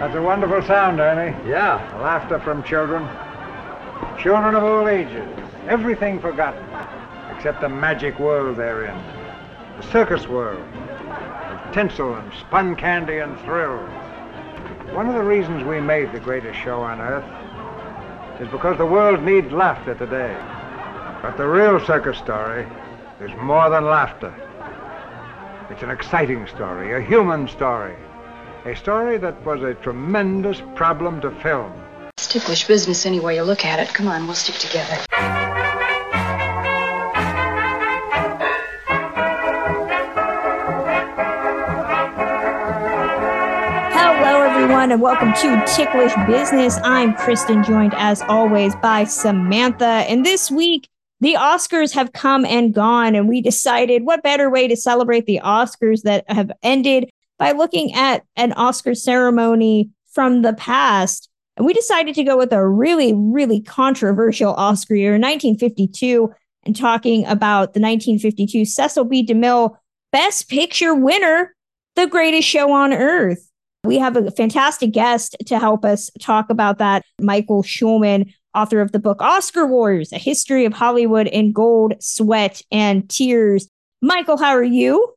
That's a wonderful sound, Ernie. Yeah. Laughter from children. Children of all ages. Everything forgotten, except the magic world they're in. The circus world. Of tinsel and spun candy and thrill. One of the reasons we made the greatest show on earth is because the world needs laughter today. But the real circus story is more than laughter. It's an exciting story, a human story. A story that was a tremendous problem to film. It's ticklish business any way you look at it. Come on, we'll stick together. Hello, everyone, and welcome to Ticklish Business. I'm Kristen, joined as always by Samantha. And this week, the Oscars have come and gone, and we decided what better way to celebrate the Oscars that have ended by looking at an Oscar ceremony from the past. And we decided to go with a really, really controversial Oscar year, 1952, and talking about the 1952 Cecil B. DeMille Best Picture winner, The Greatest Show on Earth. We have a fantastic guest to help us talk about that, Michael Schulman, author of the book Oscar Wars, A History of Hollywood in Gold, Sweat, and Tears. Michael, how are you?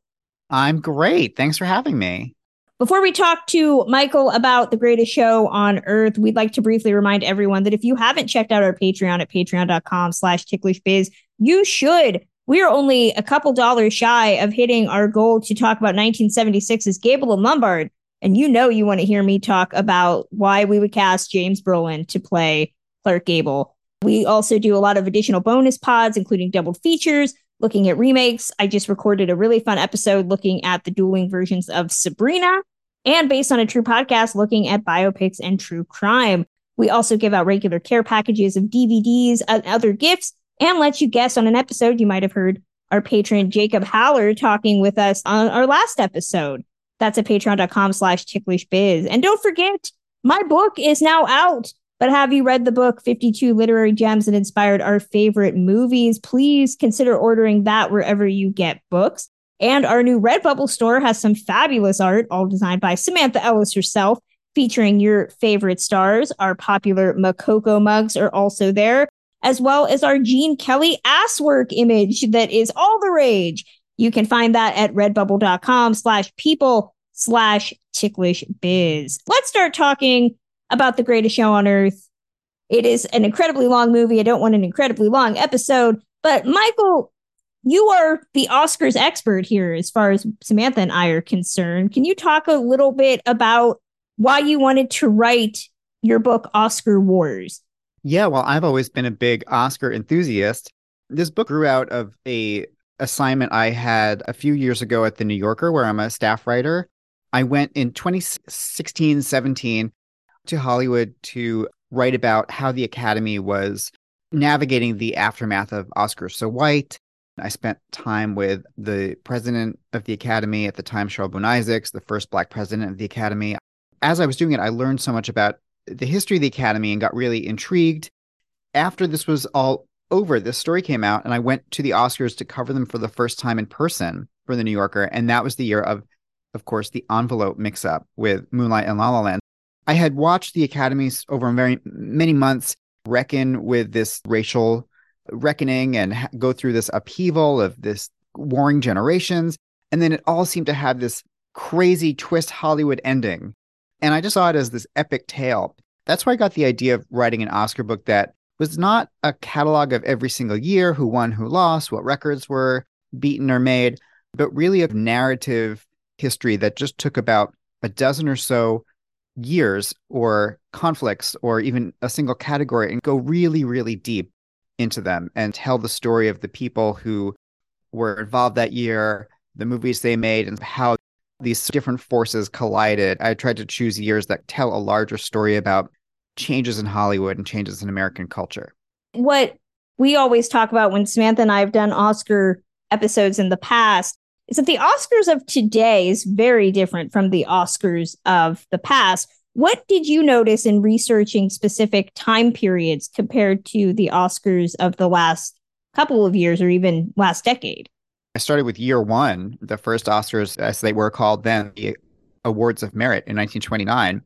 I'm great. Thanks for having me. Before we talk to Michael about the greatest show on earth, we'd like to briefly remind everyone that if you haven't checked out our Patreon at patreon.com slash ticklishbiz, you should. We are only a couple dollars shy of hitting our goal to talk about 1976's Gable and Lombard. And you know you want to hear me talk about why we would cast James Brolin to play Clark Gable. We also do a lot of additional bonus pods, including doubled features, looking at remakes. I just recorded a really fun episode looking at the dueling versions of Sabrina and based on a true podcast looking at biopics and true crime. We also give out regular care packages of DVDs and other gifts and let you guess on an episode. You might have heard our patron Jacob Haller talking with us on our last episode. That's at patreon.com slash ticklishbiz. And don't forget, my book is now out. But have you read the book 52 Literary Gems that inspired our favorite movies? Please consider ordering that wherever you get books. And our new Redbubble store has some fabulous art, all designed by Samantha Ellis herself, featuring your favorite stars. Our popular Makoko mugs are also there, as well as our Gene Kelly asswork image that is all the rage. You can find that at redbubble.com slash people slash ticklish biz. Let's start talking about the greatest show on earth. It is an incredibly long movie. I don't want an incredibly long episode, but Michael, you are the Oscars expert here as far as Samantha and I are concerned. Can you talk a little bit about why you wanted to write your book, Oscar Wars? Yeah, well, I've always been a big Oscar enthusiast. This book grew out of a assignment I had a few years ago at the New Yorker, where I'm a staff writer. I went in 2016 17 to Hollywood to write about how the Academy was navigating the aftermath of Oscars So White. I spent time with the president of the Academy at the time, Cheryl Boone Isaacs, the first Black president of the Academy. As I was doing it, I learned so much about the history of the Academy and got really intrigued. After this was all over, this story came out, and I went to the Oscars to cover them for the first time in person for the New Yorker. And that was the year of, of course, the envelope mix up with Moonlight and La La Land. I had watched the academies over very many months reckon with this racial reckoning and go through this upheaval of this warring generations. And then it all seemed to have this crazy twist Hollywood ending. And I just saw it as this epic tale. That's why I got the idea of writing an Oscar book that was not a catalog of every single year who won, who lost, what records were beaten or made, but really a narrative history that just took about a dozen or so years or conflicts or even a single category and go really, really deep into them and tell the story of the people who were involved that year, the movies they made, and how these different forces collided. I tried to choose years that tell a larger story about changes in Hollywood and changes in American culture. What we always talk about when Samantha and I have done Oscar episodes in the past is that the Oscars of today is very different from the Oscars of the past. What did you notice in researching specific time periods compared to the Oscars of the last couple of years or even last decade? I started with year one, the first Oscars, as they were called then, the Awards of Merit in 1929.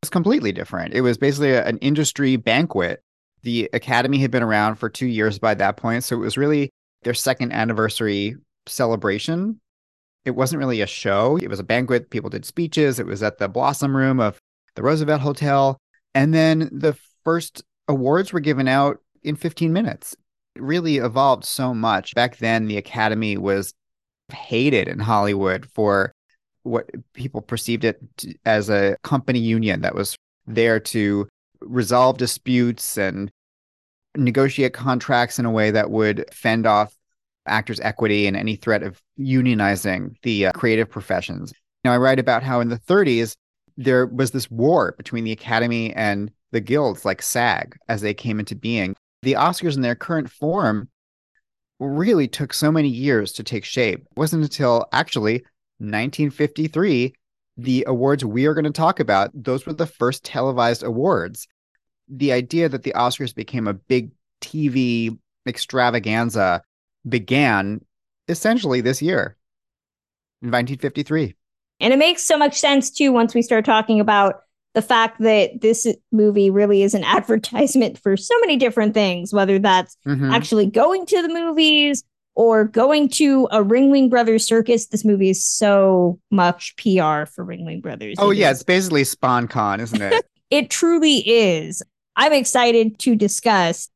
was completely different. It was basically an industry banquet. The Academy had been around for two years by that point. So it was really their second anniversary celebration. It wasn't really a show, it was a banquet. People did speeches. It was at the Blossom Room of the Roosevelt Hotel. And then the first awards were given out in 15 minutes. It really evolved so much. Back then, the Academy was hated in Hollywood for what people perceived it as a company union that was there to resolve disputes and negotiate contracts in a way that would fend off actors' equity and any threat of unionizing the uh, creative professions. Now, I write about how in the 30s, there was this war between the Academy and the guilds like SAG as they came into being. The Oscars in their current form really took so many years to take shape. It wasn't until actually 1953 the awards we are going to talk about those were the first televised awards the idea that the oscars became a big tv extravaganza began essentially this year in 1953 and it makes so much sense too once we start talking about the fact that this movie really is an advertisement for so many different things whether that's Mhm. actually going to the movies or going to a Ringling Brothers circus. This movie is so much PR for Ringling Brothers. oh It yeah is- it's basically sponcon isn't it it truly is. I'm excited to discuss.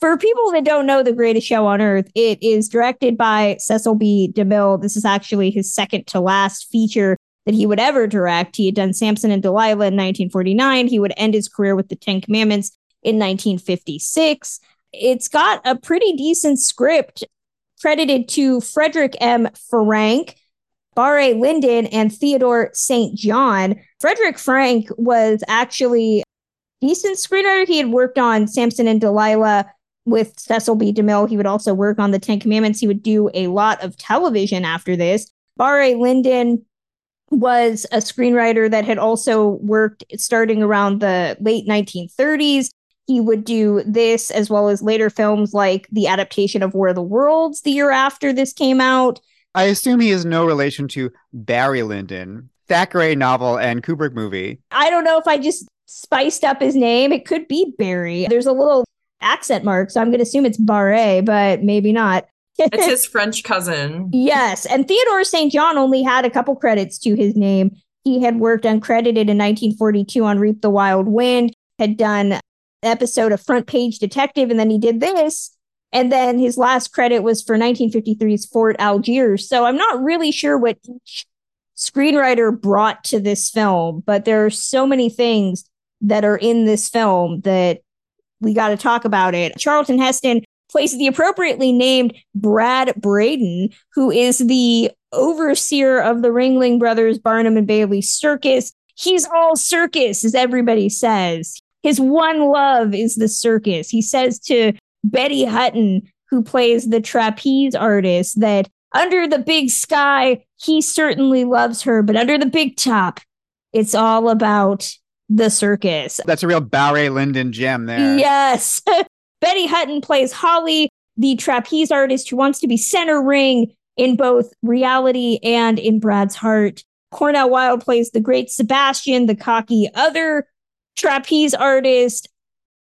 For people that don't know The Greatest Show on Earth, it is directed by Cecil B. DeMille. This is actually his second to last feature that he would ever direct. He had done Samson and Delilah in 1949. He would end his career with The Ten Commandments in 1956. It's got a pretty decent script credited to Frederick M. Frank, Barre Lyndon, and Theodore St. John. Frederick Frank was actually decent screenwriter. He had worked on Samson and Delilah with Cecil B. DeMille. He would also work on the Ten Commandments. He would do a lot of television after this. Barre Lyndon was a screenwriter that had also worked starting around the late 1930s. He would do this as well as later films like the adaptation of War of the Worlds the year after this came out. i assume he is no relation to barry lyndon thackeray novel and kubrick movie I don't know if I just spiced up his name. It could be Barry. There's a little accent mark, so I'm going to assume it's Barre, but maybe not. It's his French cousin. yes, and Theodore St. John only had a couple credits to his name. He had worked uncredited in 1942 on Reap the Wild Wind, had done an episode of Front Page Detective, and then he did this. And then his last credit was for 1953's Fort Algiers. So I'm not really sure what each screenwriter brought to this film, but there are so many things that are in this film that we got to talk about it. Charlton Heston plays the appropriately named Brad Braden, who is the overseer of the Ringling Brothers Barnum and Bailey Circus. He's all circus, as everybody says. His one love is the circus. He says to Betty Hutton, who plays the trapeze artist, that under the big sky, he certainly loves her, but under the big top, it's all about the circus. that's a real barry lyndon gem there Yes. Betty Hutton plays Holly, the trapeze artist who wants to be center ring in both reality and in Brad's heart. Cornel Wilde plays the great Sebastian, the cocky other trapeze artist.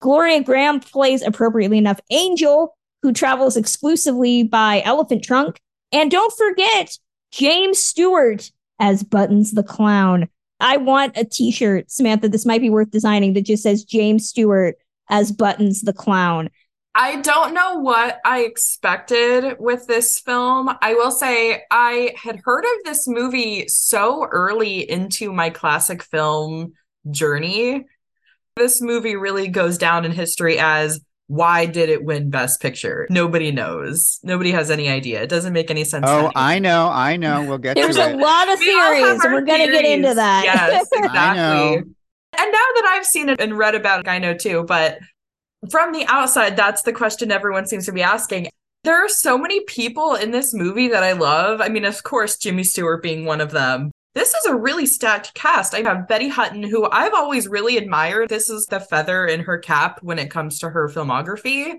Gloria Grahame plays, appropriately enough, Angel, who travels exclusively by elephant trunk. And don't forget James Stewart as Buttons the Clown. I want a t shirt, Samantha. This might be worth designing that just says James Stewart as Buttons the Clown. I don't know what I expected with this film. I will say I had heard of this movie so early into my classic film journey. This movie really goes down in history as why did it win Best Picture? Nobody knows. Nobody has any idea. It doesn't make any sense. oh i know i know we'll get there. There's to a it lot of We theories, we're going to get into that. Yes, I exactly. know. And now that I've seen it and read about it, I know too. But from the outside, that's the question everyone seems to be asking. There are so many people in this movie that I love. I mean, of course, Jimmy Stewart being one of them. This is a really stacked cast. I have Betty Hutton, who I've always really admired. This is the feather in her cap when it comes to her filmography.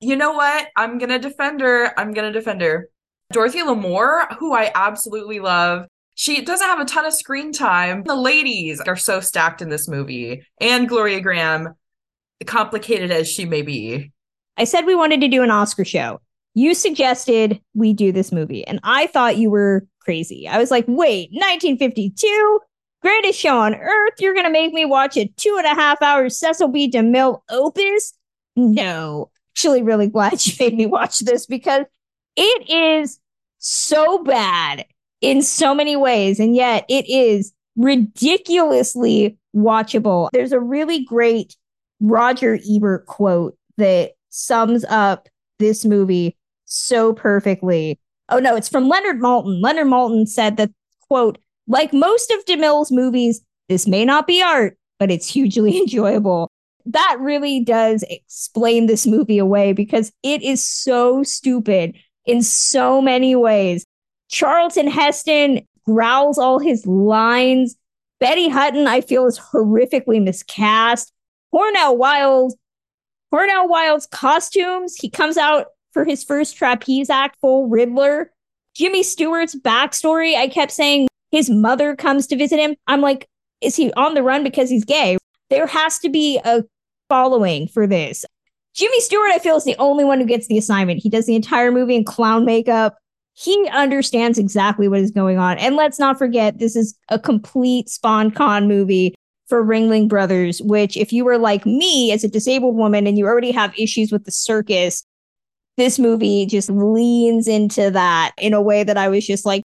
You know what? I'm going to defend her. I'm going to defend her. Dorothy Lamour, who I absolutely love. She doesn't have a ton of screen time. The ladies are so stacked in this movie, and Gloria Grahame, complicated as she may be. I said we wanted to do an Oscar show. You suggested we do this movie, and I thought you were crazy. I was like, wait, 1952? Greatest show on earth? You're going to make me watch a two and a half hour Cecil B. DeMille opus? No. Actually, really glad you made me watch this because it is so bad in so many ways, and yet it is ridiculously watchable. There's a really great Roger Ebert quote that sums up this movie so perfectly. Oh no, it's from Leonard Maltin. Leonard Maltin said that, quote, like most of DeMille's movies, this may not be art, but it's hugely enjoyable. That really does explain this movie away because it is so stupid in so many ways. Charlton Heston growls all his lines. Betty Hutton, I feel, is horrifically miscast. Cornel Wilde, Cornel Wilde's costumes, he comes out for his first trapeze act full Riddler. Jimmy Stewart's backstory, I kept saying his mother comes to visit him. I'm like, is he on the run because he's gay? There has to be a following for this. Jimmy Stewart, I feel, is the only one who gets the assignment. He does the entire movie in clown makeup. He understands exactly what is going on. And let's not forget, this is a complete sponcon movie for Ringling Brothers, which, if you were like me as a disabled woman and you already have issues with the circus, this movie just leans into that in a way that I was just like,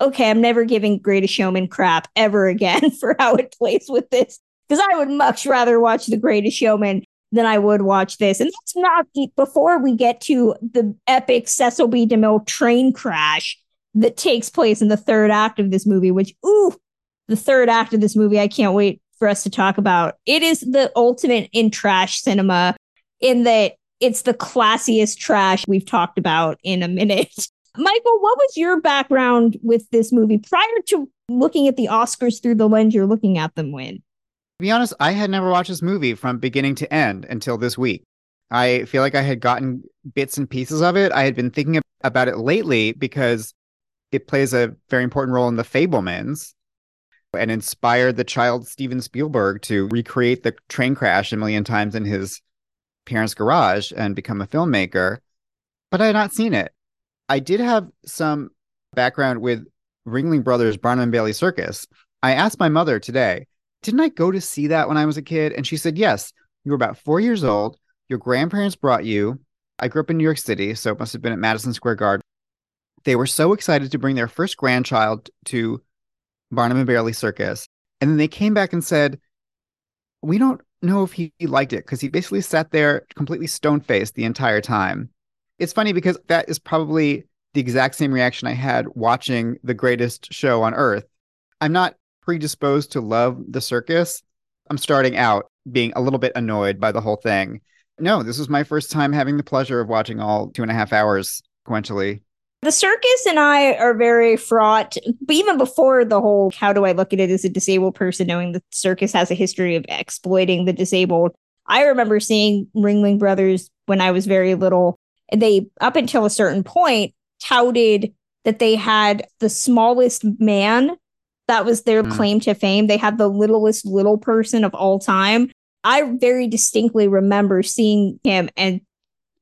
okay, I'm never giving Greatest Showman crap ever again for how it plays with this. Because I would much rather watch The Greatest Showman than I would watch this. And that's not before we get to the epic Cecil B. DeMille train crash that takes place in the third act of this movie, which, ooh, the third act of this movie, I can't wait for us to talk about. It is the ultimate in trash cinema in that it's the classiest trash we've talked about in a minute. Michael, what was your background with this movie prior to looking at the Oscars through the lens you're looking at them with? To be honest, I had never watched this movie from beginning to end until this week. I feel like I had gotten bits and pieces of it. I had been thinking about it lately because it plays a very important role in The Fabelmans, and inspired the child Steven Spielberg to recreate the train crash a million times in his parents' garage and become a filmmaker. But I had not seen it. I did have some background with Ringling Brothers Barnum and Bailey Circus. I asked my mother today, didn't I go to see that when I was a kid? And she said, yes. You were about four years old. Your grandparents brought you. I grew up in New York City, so it must have been at Madison Square Garden. They were so excited to bring their first grandchild to Barnum and Bailey Circus. And then they came back and said, We don't know if he, he liked it because he basically sat there completely stone faced the entire time. It's funny because that is probably the exact same reaction I had watching the greatest show on earth. I'm not predisposed to love the circus. I'm starting out being a little bit annoyed by the whole thing. No, this was my first time having the pleasure of watching all two and a half hours sequentially. The circus and I are very fraught, even before the whole how do I look at it as a disabled person, knowing the circus has a history of exploiting the disabled. I remember seeing Ringling Brothers when I was very little. They, up until a certain point, touted that they had the smallest man. That was their mm. claim to fame. They had the littlest little person of all time. I very distinctly remember seeing him and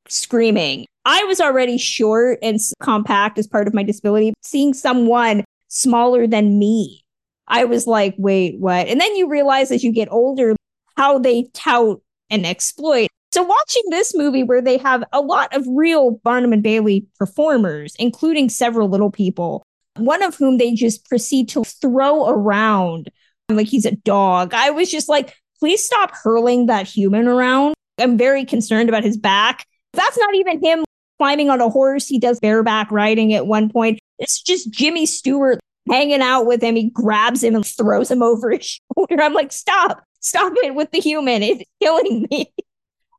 screaming I was already short and compact as part of my disability. Seeing someone smaller than me, I was like, wait, what? And then you realize as you get older how they tout and exploit. So watching this movie where they have a lot of real Barnum and Bailey performers, including several little people, one of whom they just proceed to throw around like he's a dog. I was just like, please stop hurling that human around. I'm very concerned about his back. That's not even him climbing on a horse. He does bareback riding at one point. It's just Jimmy Stewart hanging out with him. He grabs him and throws him over his shoulder. I'm like, stop, stop it with the human. It's killing me.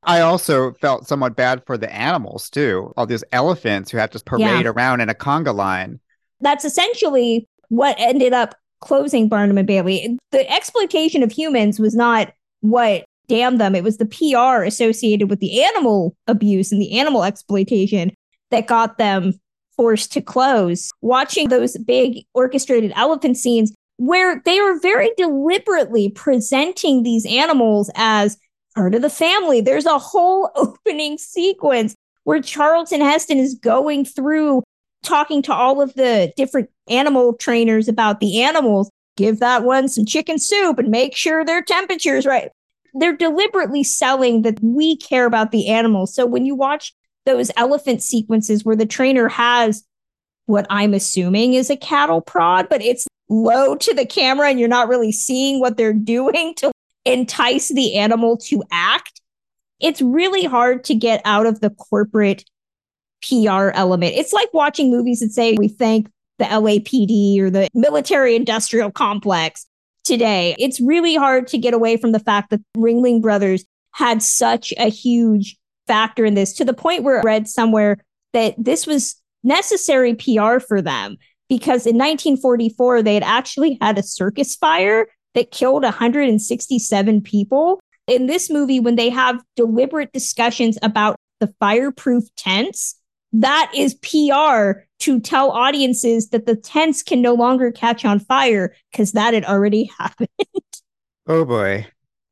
I also felt somewhat bad for the animals too. All these elephants who have to parade yeah. around in a conga line. That's essentially what ended up closing Barnum and Bailey. The exploitation of humans was not what damn them. It was the PR associated with the animal abuse and the animal exploitation that got them forced to close. Watching those big orchestrated elephant scenes where they are very deliberately presenting these animals as part of the family. There's a whole opening sequence where Charlton Heston is going through talking to all of the different animal trainers about the animals. Give that one some chicken soup and make sure their temperature is right. They're deliberately selling that we care about the animals. So when you watch those elephant sequences where the trainer has what I'm assuming is a cattle prod, but it's low to the camera and you're not really seeing what they're doing to entice the animal to act. It's really hard to get out of the corporate PR element. It's like watching movies that say we thank the LAPD or the military industrial complex today. It's really hard to get away from the fact that Ringling Brothers had such a huge factor in this to the point where I read somewhere that this was necessary PR for them because in 1944 they had actually had a circus fire that killed 167 people. In this movie, when they have deliberate discussions about the fireproof tents, that is PR to tell audiences that the tents can no longer catch on fire because that had already happened. Oh boy.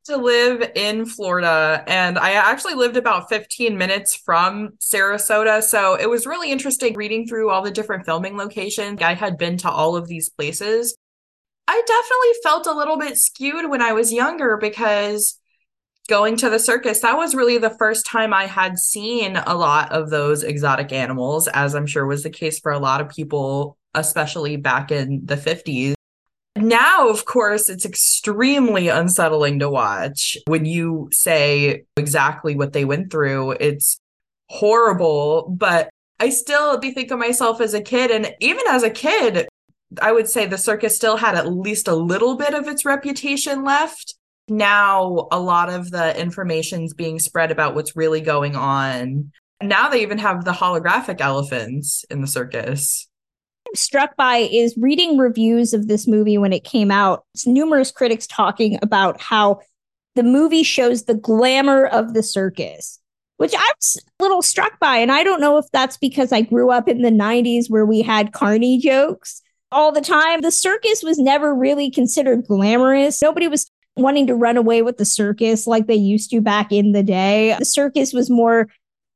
To live in Florida, and I actually lived about 15 minutes from Sarasota. So it was really interesting reading through all the different filming locations. I had been to all of these places. I definitely felt a little bit skewed when I was younger because going to the circus, that was really the first time I had seen a lot of those exotic animals, as I'm sure was the case for a lot of people, especially back in the 50s. Now, of course, it's extremely unsettling to watch when you say exactly what they went through. It's horrible, but I still think of myself as a kid. And even as a kid, I would say the circus still had at least a little bit of its reputation left now a lot of the information's being spread about what's really going on. Now they even have the holographic elephants in the circus. I'm struck by is reading reviews of this movie when it came out. It's numerous critics talking about how the movie shows the glamour of the circus, which I was a little struck by. And I don't know if that's because I grew up in the 90s where we had carny jokes all the time. The circus was never really considered glamorous. Nobody was wanting to run away with the circus like they used to back in the day. The circus was more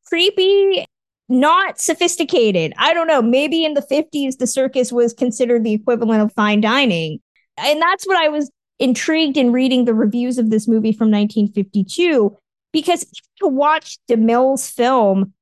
creepy, not sophisticated. I don't know. Maybe in the 50s, the circus was considered the equivalent of fine dining. And that's what I was intrigued in reading the reviews of this movie from 1952 because to watch DeMille's film,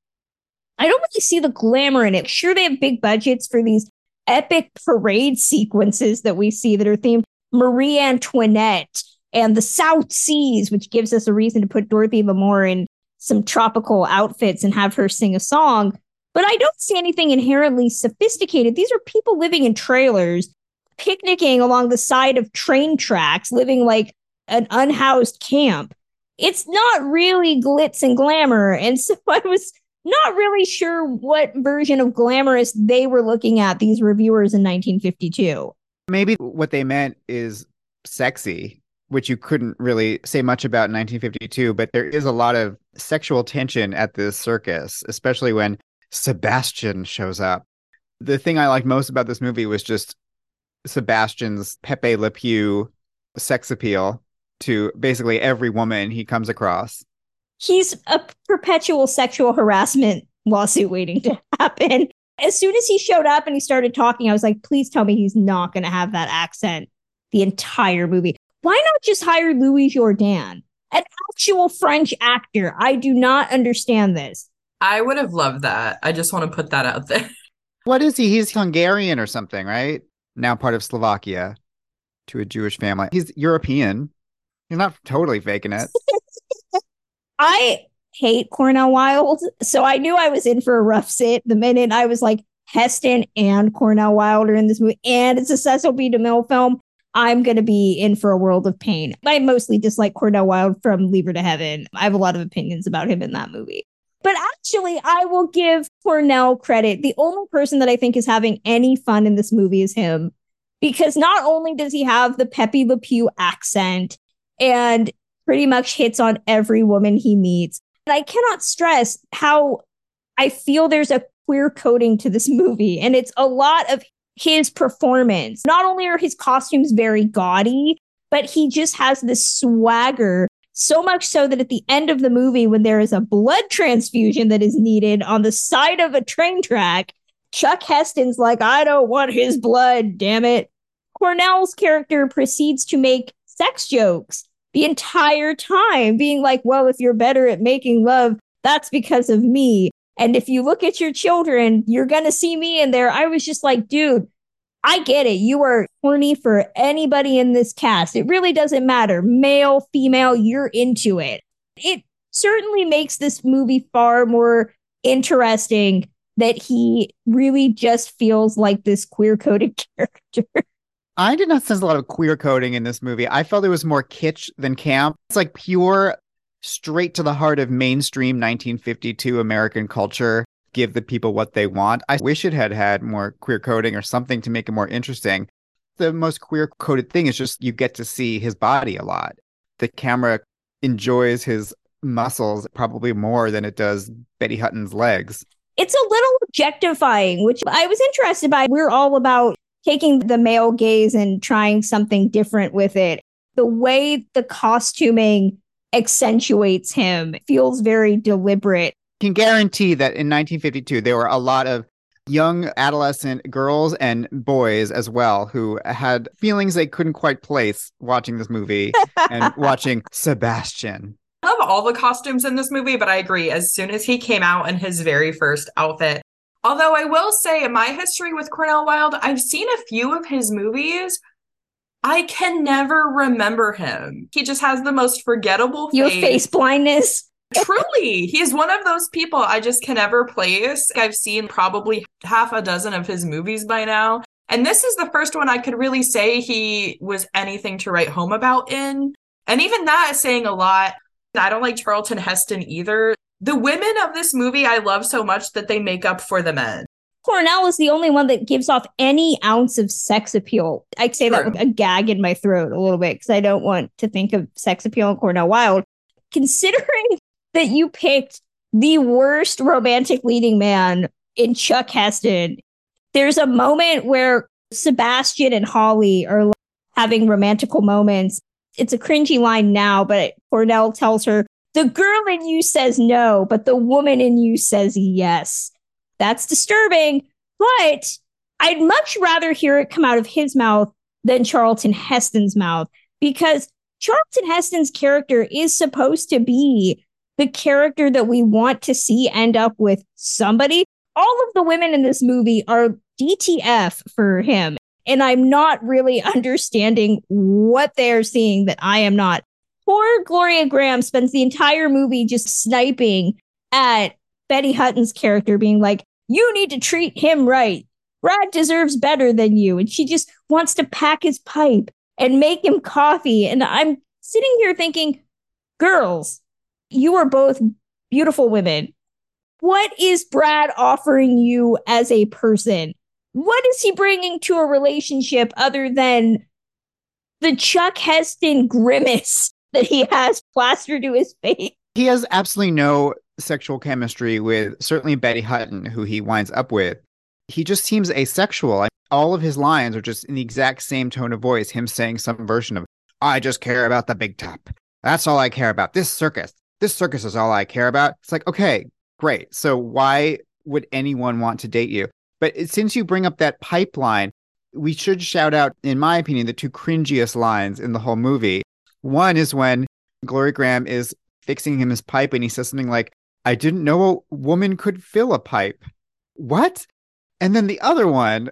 I don't really see the glamour in it. Sure, they have big budgets for these epic parade sequences that we see that are themed Marie Antoinette and the South Seas, which gives us a reason to put Dorothy Lamour in some tropical outfits and have her sing a song. But I don't see anything inherently sophisticated. These are people living in trailers, picnicking along the side of train tracks, living like an unhoused camp. It's not really glitz and glamour. And so I was not really sure what version of glamorous they were looking at, these reviewers in 1952. Maybe what they meant is sexy which you couldn't really say much about in 1952, but there is a lot of sexual tension at this circus, especially when Sebastian shows up. The thing I liked most about this movie was just Sebastian's Pepe Le Pew sex appeal to basically every woman he comes across. He's a perpetual sexual harassment lawsuit waiting to happen. As soon as he showed up and he started talking, I was like, please tell me he's not going to have that accent the entire movie why not just hire Louis Jourdan, an actual French actor? I do not understand this. I would have loved that. I just want to put that out there. What is he? He's Hungarian or something, right? Now part of Slovakia to a Jewish family. He's European. He's not totally faking it. I hate Cornel Wilde. So I knew I was in for a rough sit the minute I was like, Heston and Cornel Wilde are in this movie, and it's a Cecil B. DeMille film. I'm going to be in for a world of pain. I mostly dislike Cornel Wilde from Leave Her to Heaven. I have a lot of opinions about him in that movie. But actually, I will give Cornel credit. The only person that I think is having any fun in this movie is him, because not only does he have the Pepe Le Pew accent and pretty much hits on every woman he meets, and I cannot stress how I feel there's a queer coding to this movie, and it's a lot of his performance. Not only are his costumes very gaudy, but he just has this swagger. So much so that at the end of the movie, when there is a blood transfusion that is needed on the side of a train track, Chuck Heston's like, I don't want his blood, damn it. Cornel's character proceeds to make sex jokes the entire time, being like, well, if you're better at making love, that's because of me. And if you look at your children, you're going to see me in there. I was just like, dude, I get it. You are horny for anybody in this cast. It really doesn't matter. Male, female, you're into it. It certainly makes this movie far more interesting that he really just feels like this queer coded character. I did not sense a lot of queer coding in this movie. I felt it was more kitsch than camp. It's like pure, straight to the heart of mainstream 1952 American culture. Give the people what they want. I wish it had had more queer coding or something to make it more interesting. The most queer coded thing is just you get to see his body a lot. The camera enjoys his muscles probably more than it does Betty Hutton's legs. It's a little objectifying, which I was interested by. We're all about taking the male gaze and trying something different with it. The way the costuming accentuates him feels very deliberate. Can guarantee that in 1952 there were a lot of young adolescent girls and boys as well who had feelings they couldn't quite place watching this movie and watching Sebastian. I love all the costumes in this movie, but I agree. As soon as he came out in his very first outfit, Although I will say, in my history with Cornel Wilde, I've seen a few of his movies. I can never remember him. He just has the most forgettable face. Your face blindness. Truly, he's one of those people I just can never place. I've seen probably half a dozen of his movies by now. And this is the first one I could really say he was anything to write home about in. And even that is saying a lot. I don't like Charlton Heston either the women of this movie I love so much that they make up for the men. Cornel is the only one that gives off any ounce of sex appeal. I say True. that with a gag in my throat a little bit because I don't want to think of sex appeal in Cornel Wilde. Considering that you picked the worst romantic leading man in Chuck Heston, there's a moment where Sebastian and Holly are having romantical moments. It's a cringy line now, but Cornel tells her, the girl in you says no, but the woman in you says yes. That's disturbing, but I'd much rather hear it come out of his mouth than Charlton Heston's mouth because Charlton Heston's character is supposed to be the character that we want to see end up with somebody. All of the women in this movie are DTF for him. And I'm not really understanding what they're seeing that I am not poor Gloria Grahame spends the entire movie just sniping at Betty Hutton's character, being like, You need to treat him right. Brad deserves better than you. And she just wants to pack his pipe and make him coffee. And I'm sitting here thinking, Girls, you are both beautiful women. What is Brad offering you as a person? What is he bringing to a relationship other than the Chuck Heston grimace that he has plastered to his face. He has absolutely no sexual chemistry with certainly Betty Hutton, who he winds up with. He just seems asexual. All of his lines are just in the exact same tone of voice, him saying some version of, I just care about the big top. That's all I care about. This circus, this circus is all I care about. It's like, okay, great. So why would anyone want to date you? But since you bring up that pipeline, we should shout out, in my opinion, the two cringiest lines in the whole movie. One is when Gloria Grahame is fixing him his pipe and he says something like, I didn't know a woman could fill a pipe. What? And then the other one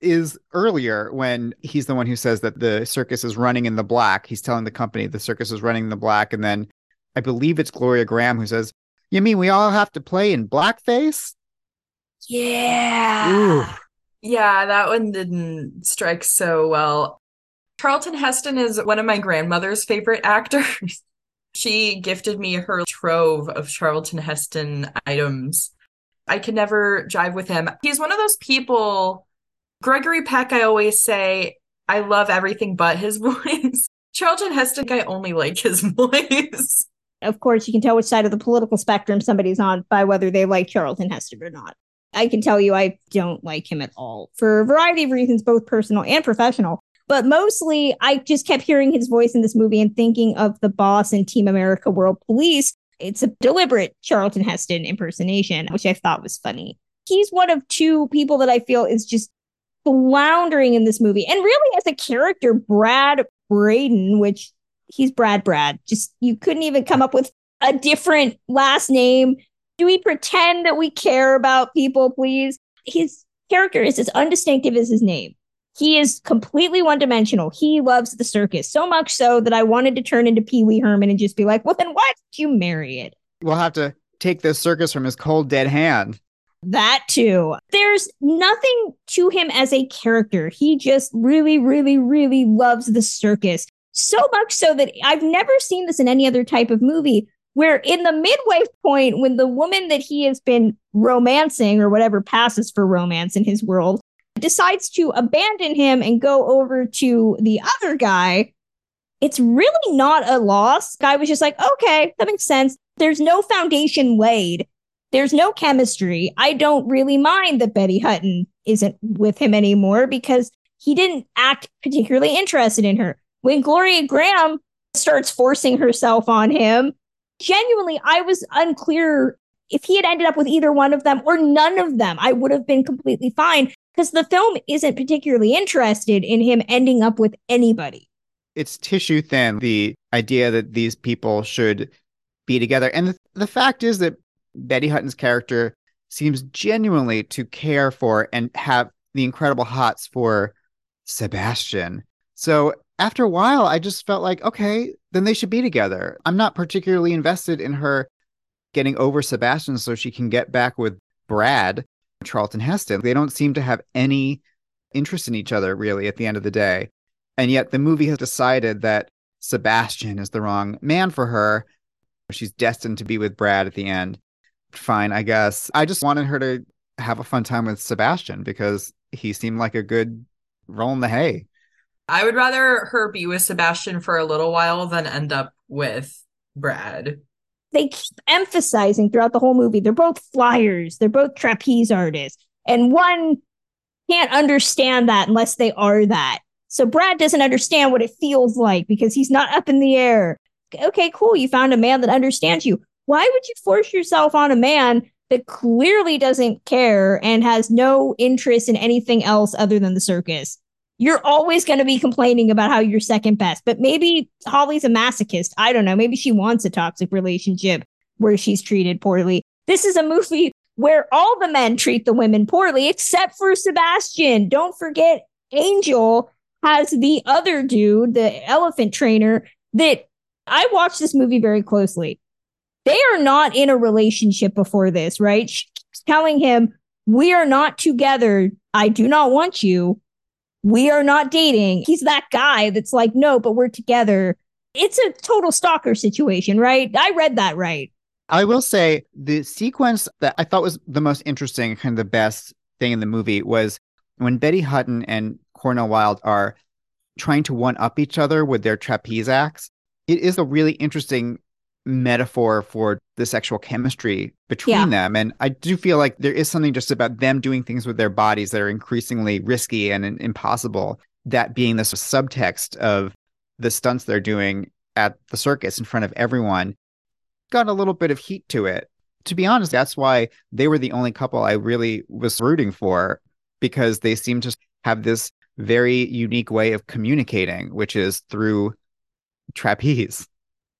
is earlier when he's the one who says that the circus is running in the black. He's telling the company the circus is running in the black. And then I believe it's Gloria Grahame who says, You mean we all have to play in blackface? Yeah. Ooh. Yeah, that one didn't strike so well. Charlton Heston is one of my grandmother's favorite actors. she gifted me her trove of Charlton Heston items. I could never jive with him. He's one of those people, Gregory Peck, I always say, I love everything but his voice. Charlton Heston, I only like his voice. Of course, you can tell which side of the political spectrum somebody's on by whether they like Charlton Heston or not. I can tell you I don't like him at all for a variety of reasons, both personal and professional. But mostly, I just kept hearing his voice in this movie and thinking of the boss in Team America World Police. It's a deliberate Charlton Heston impersonation, which I thought was funny. He's one of two people that I feel is just floundering in this movie. And really, as a character, Brad Braden, which he's Brad Brad, just you couldn't even come up with a different last name. Do we pretend that we care about people, please? His character is as undistinctive as his name. He is completely one dimensional. He loves the circus so much so that I wanted to turn into Pee Wee Herman and just be like, well, then why did you marry it? We'll have to take this circus from his cold, dead hand. That too. There's nothing to him as a character. He just really, really, really loves the circus. So much so that I've never seen this in any other type of movie where in the midway point, when the woman that he has been romancing or whatever passes for romance in his world decides to abandon him and go over to the other guy, it's really not a loss. Guy was just like, okay, that makes sense. There's no foundation laid. There's no chemistry. I don't really mind that Betty Hutton isn't with him anymore because he didn't act particularly interested in her. When Gloria Grahame starts forcing herself on him, genuinely, I was unclear if he had ended up with either one of them or none of them. I would have been completely fine because the film isn't particularly interested in him ending up with anybody. It's tissue thin, the idea that these people should be together. And the, the fact is that Betty Hutton's character seems genuinely to care for and have the incredible hots for Sebastian. So after a while, I just felt like, okay, then they should be together. I'm not particularly invested in her getting over Sebastian so she can get back with Brad, Charlton Heston. They don't seem to have any interest in each other, really, at the end of the day. And yet the movie has decided that Sebastian is the wrong man for her. She's destined to be with Brad at the end. Fine, I guess. I just wanted her to have a fun time with Sebastian because he seemed like a good roll in the hay. I would rather her be with Sebastian for a little while than end up with Brad. They keep emphasizing throughout the whole movie they're both flyers, they're both trapeze artists, and one can't understand that unless they are that. So Brad doesn't understand what it feels like because he's not up in the air. Okay, cool. You found a man that understands you. Why would you force yourself on a man that clearly doesn't care and has no interest in anything else other than the circus? You're always going to be complaining about how you're second best. But maybe Holly's a masochist. I don't know. Maybe she wants a toxic relationship where she's treated poorly. This is a movie where all the men treat the women poorly except for Sebastian. Don't forget, Angel has the other dude, the elephant trainer, that I watched this movie very closely. They are not in a relationship before this, right? She's telling him, We are not together. I do not want you we are not dating. He's that guy that's like, no, but we're together. It's a total stalker situation, right? I read that right. I will say the sequence that I thought was the most interesting, kind of the best thing in the movie was when Betty Hutton and Cornel Wilde are trying to one up each other with their trapeze acts. It is a really interesting metaphor for the sexual chemistry between yeah. them. And I do feel like there is something just about them doing things with their bodies that are increasingly risky and, and impossible. That being this subtext of the stunts they're doing at the circus in front of everyone got a little bit of heat to it. To be honest, that's why they were the only couple I really was rooting for because they seem to have this very unique way of communicating, which is through trapeze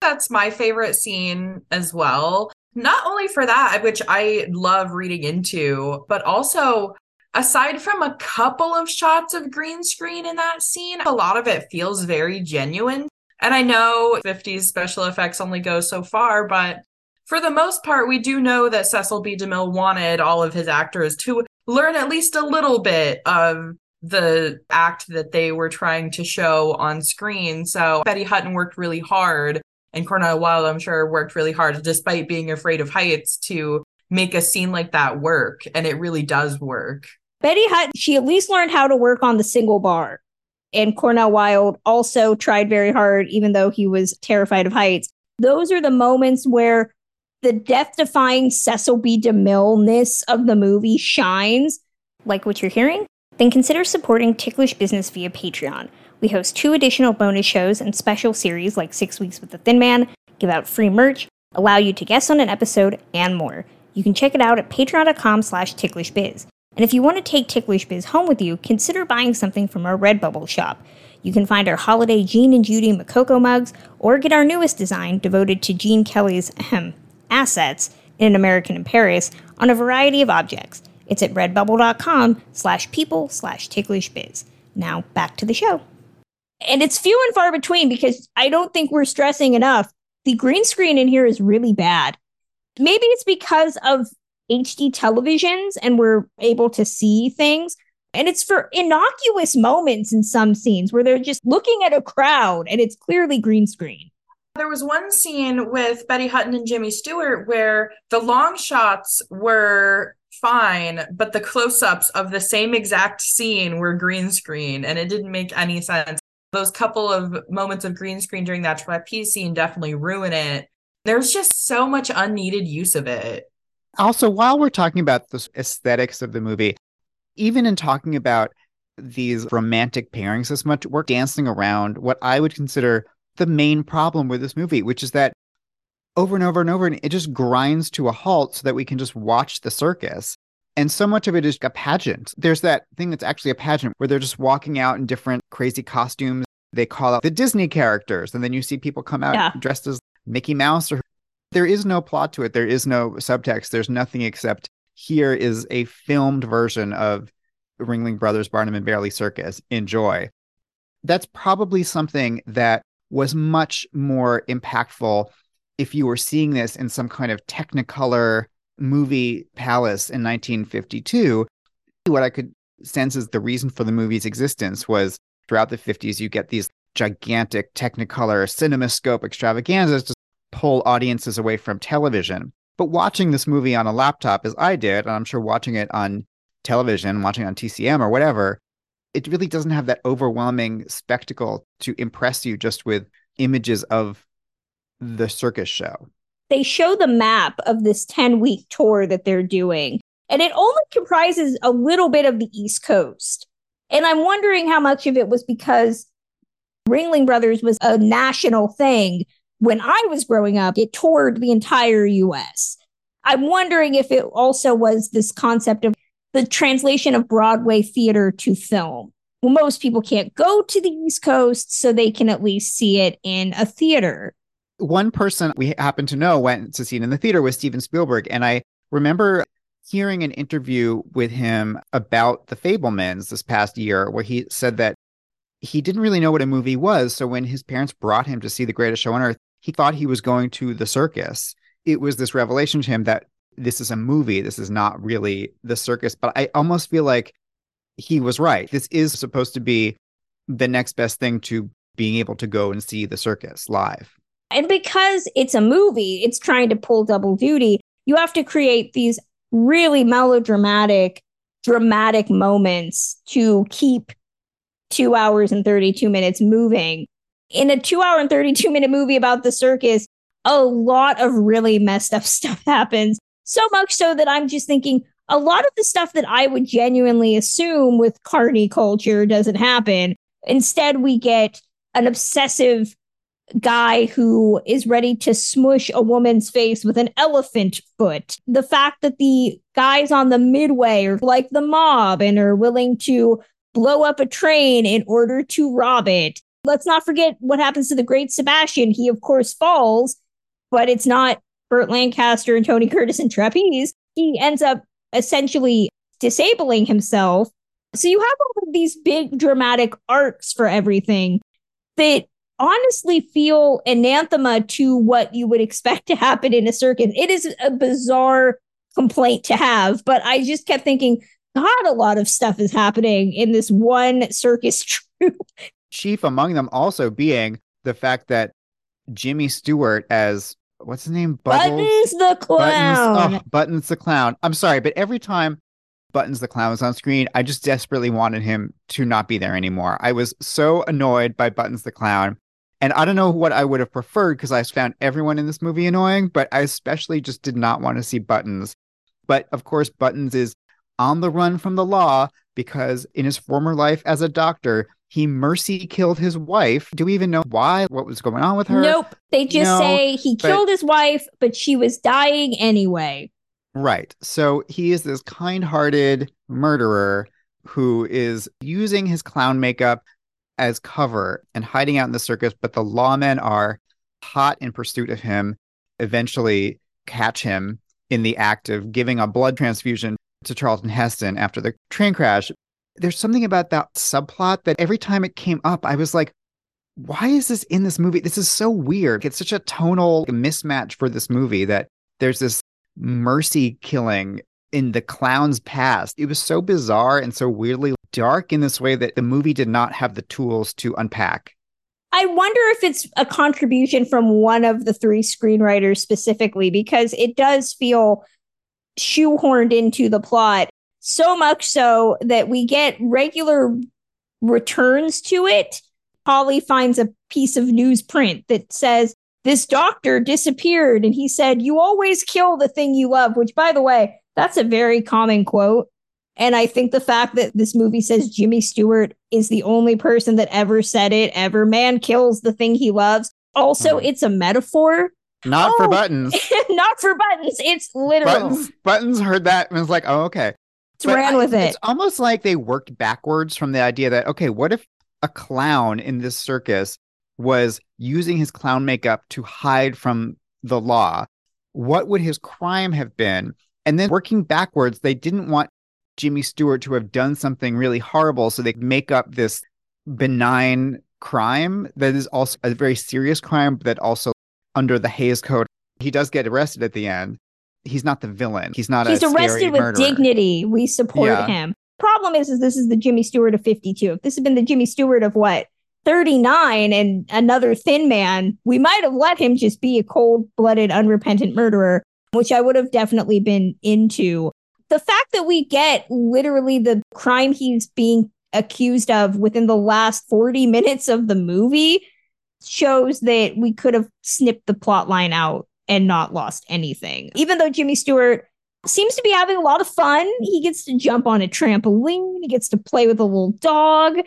that's my favorite scene as well. Not only for that, which I love reading into, but also aside from a couple of shots of green screen in that scene, a lot of it feels very genuine. And I know 50s special effects only go so far, but for the most part, we do know that Cecil B. DeMille wanted all of his actors to learn at least a little bit of the act that they were trying to show on screen. So Betty Hutton worked really hard and Cornel Wilde, I'm sure, worked really hard despite being afraid of heights to make a scene like that work. And it really does work. Betty Hutton, she at least learned how to work on the single bar. And Cornel Wilde also tried very hard, even though he was terrified of heights. Those are the moments where the death defying Cecil B. DeMille-ness of the movie shines. Like what you're hearing? Then consider supporting Ticklish Business via Patreon. We host two additional bonus shows and special series like Six Weeks with the Thin Man, give out free merch, allow you to guest on an episode, and more. You can check it out at patreon.com slash ticklishbiz. And if you want to take Ticklish Biz home with you, consider buying something from our Redbubble shop. You can find our holiday Gene and Judy Makoko mugs, or get our newest design devoted to Gene Kelly's ahem, assets in an American in Paris on a variety of objects. It's at redbubble.com slash people slash ticklishbiz. Now back to the show. And it's few and far between because I don't think we're stressing enough. The green screen in here is really bad. Maybe it's because of HD televisions and we're able to see things. And it's for innocuous moments in some scenes where they're just looking at a crowd and it's clearly green screen. There was one scene with Betty Hutton and Jimmy Stewart where the long shots were fine, but the close ups of the same exact scene were green screen and it didn't make any sense. Those couple of moments of green screen during that trapeze scene definitely ruin it. There's just so much unneeded use of it. Also, while we're talking about the aesthetics of the movie, even in talking about these romantic pairings as much, we're dancing around what I would consider the main problem with this movie, which is that over and over and over, and it just grinds to a halt so that we can just watch the circus. And so much of it is a pageant. There's that thing that's actually a pageant where they're just walking out in different crazy costumes. They call out the Disney characters, and then you see people come out Yeah. dressed as Mickey Mouse or there is no plot to it. There is no subtext. There's nothing except here is a filmed version of Ringling Brothers Barnum and Bailey Circus. Enjoy. That's probably something that was much more impactful if you were seeing this in some kind of Technicolor movie palace in 1952. What I could sense is the reason for the movie's existence was throughout the 50s, you get these gigantic Technicolor cinemascope extravaganzas to pull audiences away from television. But watching this movie on a laptop, as I did, and I'm sure watching it on television, watching on TCM or whatever, it really doesn't have that overwhelming spectacle to impress you just with images of the circus show. They show the map of this 10 week tour that they're doing, and it only comprises a little bit of the East Coast. And I'm wondering how much of it was because Ringling Brothers was a national thing. When I was growing up, it toured the entire US. I'm wondering if it also was this concept of the translation of Broadway theater to film. Well, most people can't go to the East Coast, so they can at least see it in a theater. One person we happen to know went to see it in the theater was Steven Spielberg. And I remember hearing an interview with him about the Fabelmans this past year, where he said that he didn't really know what a movie was. So when his parents brought him to see The Greatest Show on Earth, he thought he was going to the circus. It was this revelation to him that this is a movie. This is not really the circus. But I almost feel like he was right. This is supposed to be the next best thing to being able to go and see the circus live. And because it's a movie, it's trying to pull double duty. You have to create these really melodramatic, dramatic moments to keep two hours and 32 minutes moving. In a two hour and 32 minute movie about the circus, a lot of really messed up stuff happens. So much so that I'm just thinking a lot of the stuff that I would genuinely assume with carny culture doesn't happen. Instead, we get an obsessive guy who is ready to smush a woman's face with an elephant foot. The fact that the guys on the midway are like the mob and are willing to blow up a train in order to rob it. Let's not forget what happens to the great Sebastian. He, of course, falls, but it's not Burt Lancaster and Tony Curtis and trapeze. He ends up essentially disabling himself. So you have all of these big dramatic arcs for everything that honestly feel anathema to what you would expect to happen in a circus. It is a bizarre complaint to have, but I just kept thinking, God, a lot of stuff is happening in this one circus troupe. Chief among them also being the fact that Jimmy Stewart as what's his name? Buttons the clown. Buttons, oh, Buttons the clown. I'm sorry, but every time Buttons the clown was on screen, I just desperately wanted him to not be there anymore. I was so annoyed by Buttons the clown. And I don't know what I would have preferred because I found everyone in this movie annoying, but I especially just did not want to see Buttons. But of course, Buttons is on the run from the law because in his former life as a doctor, he mercy killed his wife. Do we even know why? What was going on with her? Nope. They just No, say he but- killed his wife, but she was dying anyway. Right. So he is this kind hearted murderer who is using his clown makeup as cover and hiding out in the circus, but the lawmen are hot in pursuit of him, eventually catch him in the act of giving a blood transfusion to Charlton Heston after the train crash. There's something about that subplot that every time it came up, I was like, why is this in this movie? This is so weird. It's such a tonal mismatch for this movie that there's this mercy killing in the clown's past. It was so bizarre and so weirdly dark in this way that the movie did not have the tools to unpack. I wonder if it's a contribution from one of the three screenwriters specifically, because it does feel shoehorned into the plot so much so that we get regular returns to it. Polly finds a piece of newsprint that says, This doctor disappeared. And he said, You always kill the thing you love, which, by the way, that's a very common quote. And I think the fact that this movie says Jimmy Stewart is the only person that ever said it ever, man kills the thing he loves. Also, Mhm. it's a metaphor, Not for Oh. buttons. not for buttons. It's literal. Buttons buttons heard that and was like, oh, okay. It's But ran I- with it. It's almost like they worked backwards from the idea that, okay, what if a clown in this circus was using his clown makeup to hide from the law? What would his crime have been? And then working backwards, they didn't want Jimmy Stewart to have done something really horrible. So they make up this benign crime that is also a very serious crime, that also under the Hays Code, he does get arrested at the end. He's not the villain. He's not He's arrested with murderer. dignity. We support Yeah. him. Problem is, is this is the Jimmy Stewart of 52. If this had been the Jimmy Stewart of what 39 and another thin man, we might have let him just be a cold-blooded, unrepentant murderer, which I would have definitely been into. The fact that we get literally the crime he's being accused of within the last 40 minutes of the movie shows that we could have snipped the plot line out and not lost anything. Even though Jimmy Stewart seems to be having a lot of fun, he gets to jump on a trampoline, he gets to play with a little dog.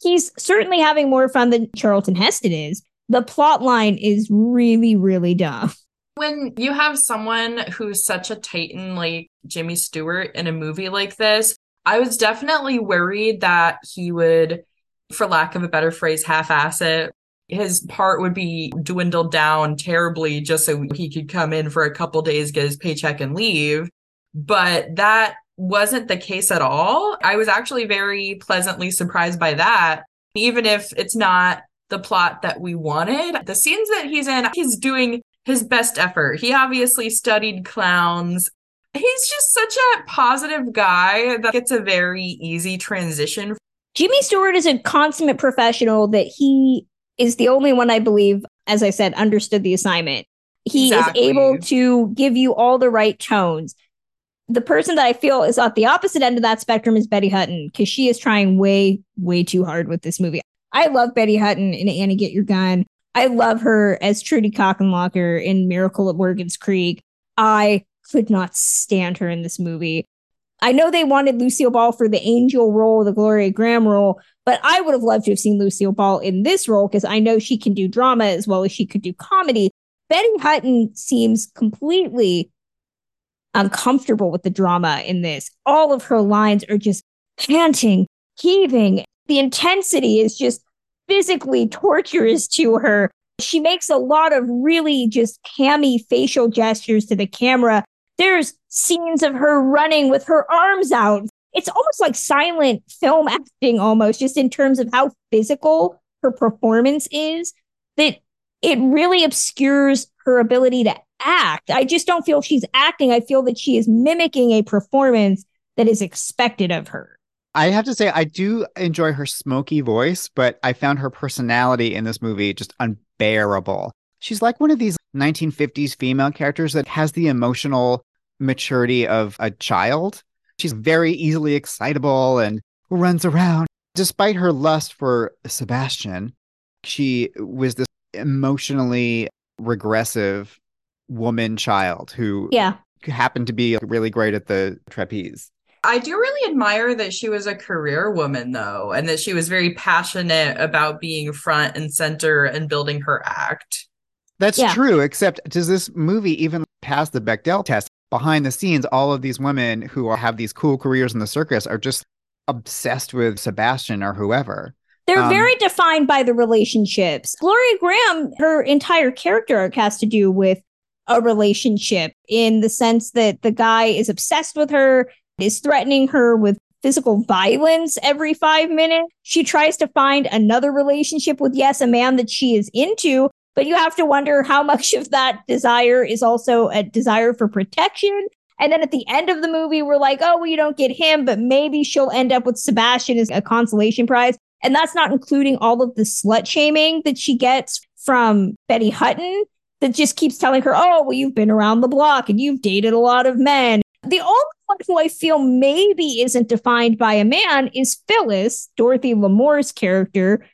He's certainly having more fun than Charlton Heston is. The plot line is really, really dumb. When you have someone who's such a titan like Jimmy Stewart in a movie like this, I was definitely worried that he would, for lack of a better phrase, half ass it. His part would be dwindled down terribly just so he could come in for a couple days, get his paycheck, and leave. But that wasn't the case at all. I was actually very pleasantly surprised by that. Even if it's not the plot that we wanted, the scenes that he's in, he's doing his best effort. He obviously studied clowns. He's just such a positive guy that gets a very easy transition. Jimmy Stewart is a consummate professional that he is the only one I believe, as I said, understood the assignment. He Exactly. is able to give you all the right tones. The person that I feel is at the opposite end of that spectrum is Betty Hutton because she is trying way, way too hard with this movie. I love Betty Hutton in Annie Get Your Gun. I love her as Trudy Cockenlocker in Miracle at Morgan's Creek. I could not stand her in this movie. I know they wanted Lucille Ball for the angel role, the Gloria Grahame role, but I would have loved to have seen Lucille Ball in this role because I know she can do drama as well as she could do comedy. Betty Hutton seems completely uncomfortable with the drama in this. All of her lines are just panting, heaving. The intensity is just physically torturous to her. She makes a lot of really just hammy facial gestures to the camera. There's scenes of her running with her arms out. It's almost like silent film acting, almost, just in terms of how physical her performance is, that it really obscures her ability to act. I just don't feel she's acting. I feel that she is mimicking a performance that is expected of her. I have to say, I do enjoy her smoky voice, but I found her personality in this movie just unbearable. She's like one of these 1950s female characters that has the emotional maturity of a child. She's very easily excitable and runs around. Despite her lust for Sebastian, she was this emotionally regressive woman child who Yeah. happened to be really great at the trapeze. I do really admire that she was a career woman, though, and that she was very passionate about being front and center and building her act. That's Yeah. true, except does this movie even pass the Bechdel test? Behind the scenes, all of these women who have these cool careers in the circus are just obsessed with Sebastian or whoever. They're Um, very defined by the relationships. Gloria Grahame, her entire character arc has to do with a relationship in the sense that the guy is obsessed with her, is threatening her with physical violence every five minutes. She tries to find another relationship with, yes, a man that she is into, but you have to wonder how much of that desire is also a desire for protection. And then at the end of the movie, we're like, oh, well, you don't get him, but maybe she'll end up with Sebastian as a consolation prize. And that's not including all of the slut shaming that she gets from Betty Hutton that just keeps telling her, oh, well, you've been around the block and you've dated a lot of men. The only who I feel maybe isn't defined by a man is Phyllis, Dorothy Lamour's character.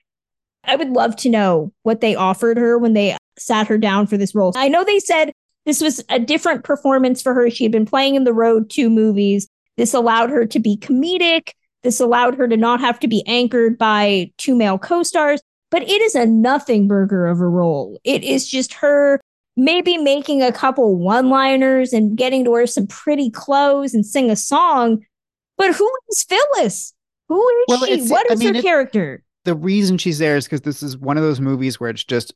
I would love to know what they offered her when they sat her down for this role. I know they said this was a different performance for her. She had been playing in the Road to movies. This allowed her to be comedic. This allowed her to not have to be anchored by two male co stars, but it is a nothing burger of a role. It is just her maybe making a couple one liners and getting to wear some pretty clothes and sing a song. But who is Phyllis? Who is Well, she? What I mean, her character? The reason she's there is because this is one of those movies where it's just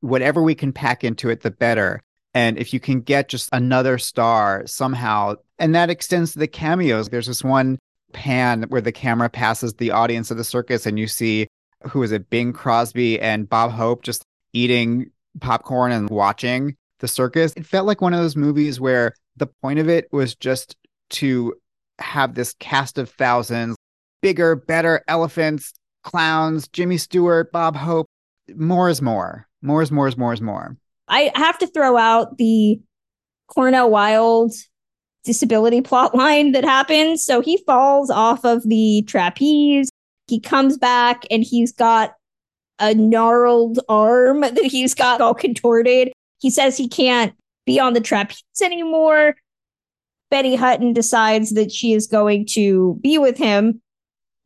whatever we can pack into it, the better. And if you can get just another star somehow, and that extends to the cameos. There's this one pan where the camera passes the audience of the circus, and you see who is it, Bing Crosby and Bob Hope just eating popcorn and watching the circus. It felt like one of those movies where the point of it was just to have this cast of thousands, bigger, better elephants, clowns, Jimmy Stewart, Bob Hope. More is more. More is more is more is more. I have to throw out the Cornel Wilde disability plot line that happens. So he falls off of the trapeze. He comes back and he's got a gnarled arm that he's got all contorted. He says he can't be on the trapeze anymore. Betty Hutton decides that she is going to be with him,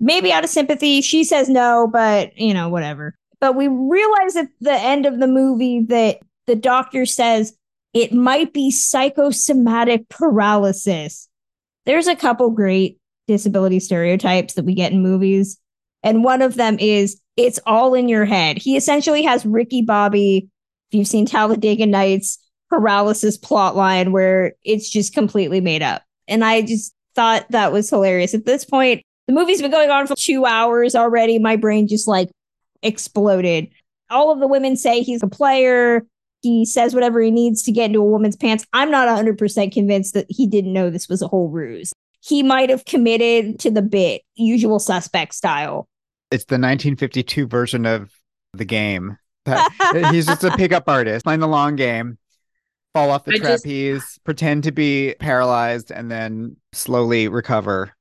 maybe out of sympathy. She says no, but you know, whatever. But we realize at the end of the movie that the doctor says it might be psychosomatic paralysis. There's a couple great disability stereotypes that we get in movies. And one of them is it's all in your head. He essentially has Ricky Bobby, if you've seen Talladega Nights, paralysis plot line where it's just completely made up. And I just thought that was hilarious. At this point, the movie's been going on for two hours already. My brain just like exploded. All of the women say he's a player. He says whatever he needs to get into a woman's pants. I'm not 100% convinced that he didn't know this was a whole ruse. He might have committed to the bit, usual suspect style. It's the 1952 version of the game. That- he's just a pickup artist playing the long game, fall off the I just- trapeze, pretend to be paralyzed, and then slowly recover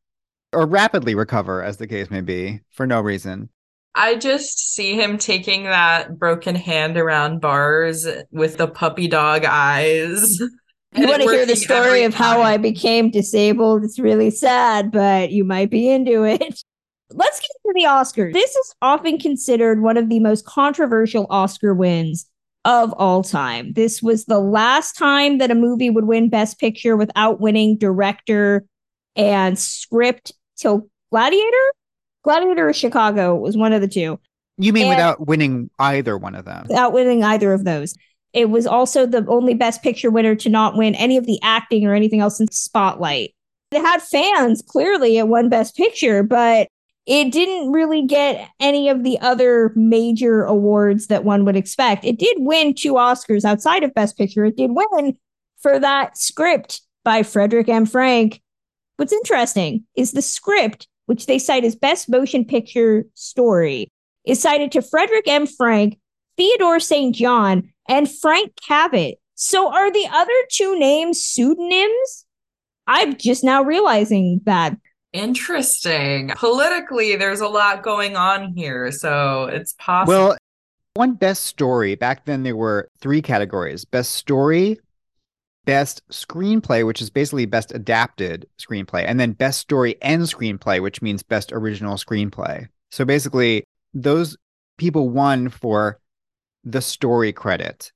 or rapidly recover, as the case may be, for no reason. I just see him taking that broken hand around bars with the puppy dog eyes. You want to hear the story of how time. I became disabled? It's really sad, but you might be into it. Let's get to the Oscars. This is often considered one of the most controversial Oscar wins of all time. This was the last time that a movie would win Best Picture without winning director and script till Gladiator? Gladiator or Chicago was one of the two You mean And- without winning either one of them? without winning either of those. It was also the only Best Picture winner to not win any of the acting or anything else in Spotlight. It had fans, clearly, it won Best Picture, but it didn't really get any of the other major awards that one would expect. It did win two Oscars outside of Best Picture. It did win for that script by Fredric M. Frank. What's interesting is the script, which they cite as Best Motion Picture Story, is cited to Fredric M. Frank, Theodore St. John, and Frank Cavett. So are the other two names pseudonyms? I'm just now realizing that. Interesting. Politically, there's a lot going on here, so it's possible. Well, One best story. Back then, there were three categories best story, best screenplay, which is basically best adapted screenplay, and then best story and screenplay, which means best original screenplay. So basically, those people won for the story credit.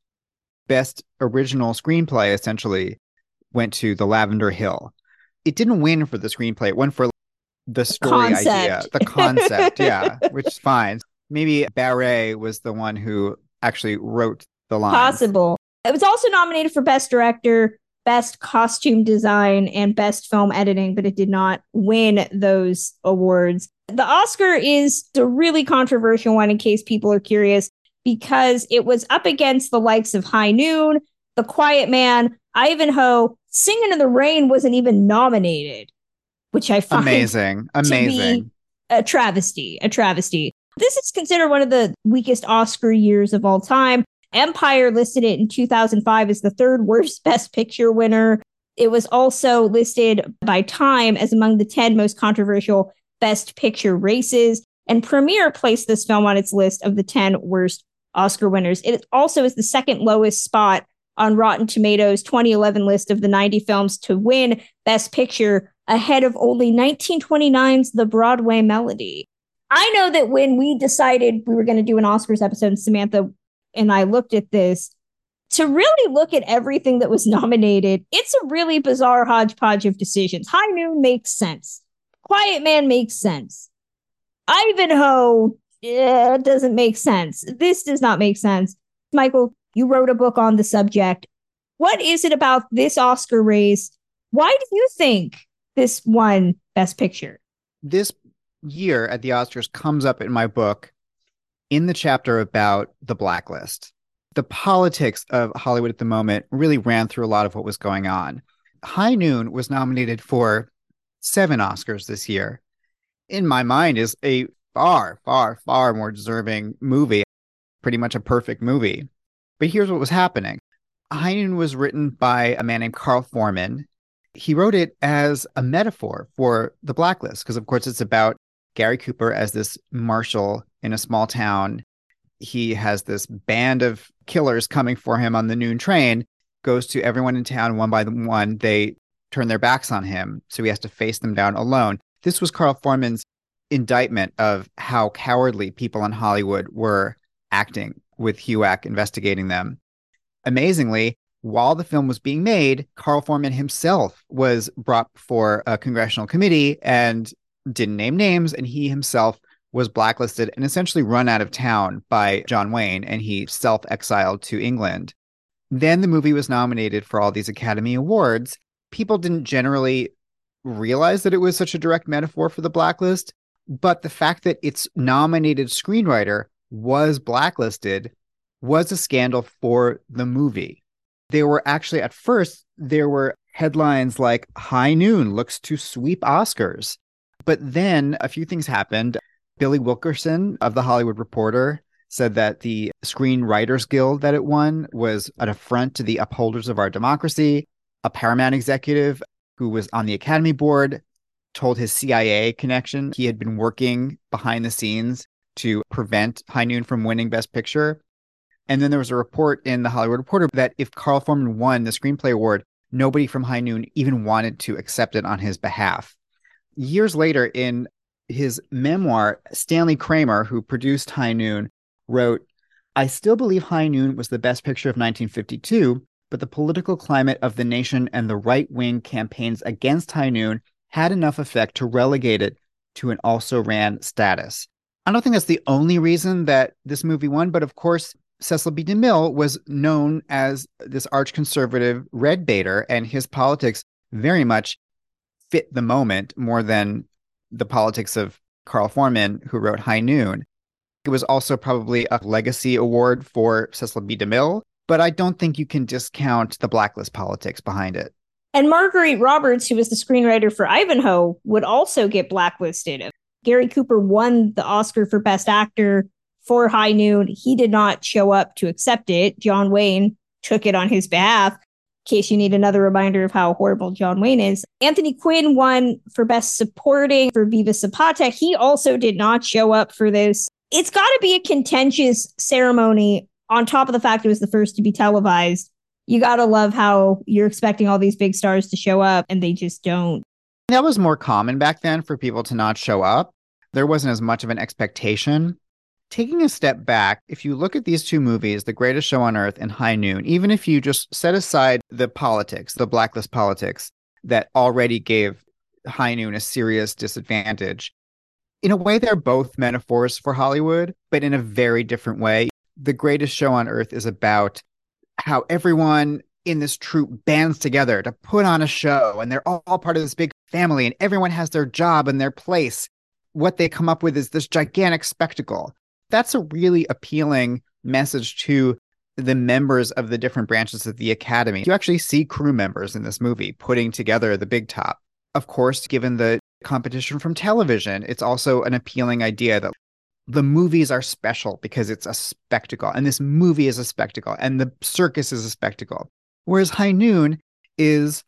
Best original screenplay essentially went to The Lavender Hill. It didn't win for the screenplay, it went for the story Concept. idea, the concept, yeah, which is fine. Maybe Barre was the one who actually wrote the line. Possible. It was also nominated for Best Director, Best Costume Design, and Best Film Editing, but it did not win those awards. The Oscar is a really controversial one in case people are curious, because it was up against the likes of High Noon, The Quiet Man, Ivanhoe. Singing in the Rain wasn't even nominated, which I find Amazing. Amazing. a travesty, a travesty. This is considered one of the weakest Oscar years of all time. Empire listed it in 2005 as the third worst Best Picture winner. It was also listed by Time as among the 10 most controversial Best Picture races. And Premiere placed this film on its list of the 10 worst Oscar winners. It also is the second lowest spot on Rotten Tomatoes 2011 list of the 90 films to win Best Picture, ahead of only 1929's The Broadway Melody. I know that when we decided we were going to do an Oscars episode, Samantha and I looked at this to really look at everything that was nominated. It's a really bizarre hodgepodge of decisions. High Noon makes sense. Quiet Man makes sense. Ivanhoe eh, doesn't make sense. This does not make sense. Michael, you wrote a book on the subject. What is it about this Oscar race? Why do you think this won Best Picture? This year at the Oscars comes up in my book in the chapter about the blacklist. The politics of Hollywood at the moment really ran through a lot of what was going on. High Noon was nominated for seven Oscars this year. In my mind, is a far, far, far more deserving movie, pretty much a perfect movie. But here's what was happening. Noon was written by a man named Carl Foreman. He wrote it as a metaphor for the blacklist, because of course it's about Gary Cooper as this marshal in a small town. He has this band of killers coming for him on the noon train, goes to everyone in town one by one. They turn their backs on him, so he has to face them down alone. This was Carl Foreman's indictment of how cowardly people in Hollywood were acting with HUAC investigating them. Amazingly, while the film was being made, Carl Foreman himself was brought before a congressional committee and didn't name names, and he himself was blacklisted and essentially run out of town by John Wayne, and he self exiled to England. Then the movie was nominated for all these Academy Awards. People didn't generally realize that it was such a direct metaphor for the blacklist, but the fact that its nominated screenwriter was blacklisted was a scandal for the movie. There were actually, at first, there were headlines like High Noon looks to sweep Oscars. But then a few things happened. Billy Wilkerson of The Hollywood Reporter said that the Screenwriters Guild that it won was an affront to the upholders of our democracy. A Paramount executive who was on the Academy Board told his CIA connection he had been working behind the scenes to prevent High Noon from winning Best Picture. And then there was a report in the Hollywood Reporter that if Carl Foreman won the Screenplay Award, nobody from High Noon even wanted to accept it on his behalf. Years later, in his memoir, Stanley Kramer, who produced High Noon, wrote, I still believe High Noon was the best picture of 1952, but the political climate of the nation and the right wing campaigns against High Noon had enough effect to relegate it to an also ran status. I don't think that's the only reason that this movie won, but of course, Cecil B. DeMille was known as this arch conservative red baiter, and his politics very much fit the moment more than the politics of Carl Foreman, who wrote High Noon. It was also probably a legacy award for Cecil B. DeMille, but I don't think you can discount the blacklist politics behind it. And Marguerite Roberts, who was the screenwriter for Ivanhoe, would also get blacklisted. Gary Cooper won the Oscar for Best Actor for High Noon. He did not show up to accept it. John Wayne took it on his behalf. In case you need another reminder of how horrible John Wayne is. Anthony Quinn won for Best Supporting for Viva Zapata. He also did not show up for this. it's got to be a contentious ceremony on top of the fact it was the first to be televised. You got to love how you're expecting all these big stars to show up and they just don't. That was more common back then for people to not show up. There wasn't as much of an expectation. Taking a step back, if you look at these two movies, The Greatest Show on Earth and High Noon, even if you just set aside the politics, the blacklist politics that already gave High Noon a serious disadvantage, in a way, they're both metaphors for Hollywood, but in a very different way. The Greatest Show on Earth is about how everyone in this troupe bands together to put on a show and they're all, all part of this big family and everyone has their job and their place. What they come up with is this gigantic spectacle. That's a really appealing message to the members of the different branches of the academy. You actually see crew members in this movie putting together the big top. Of course, given the competition from television, it's also an appealing idea that the movies are special because it's a spectacle and this movie is a spectacle and the circus is a spectacle. Whereas High Noon is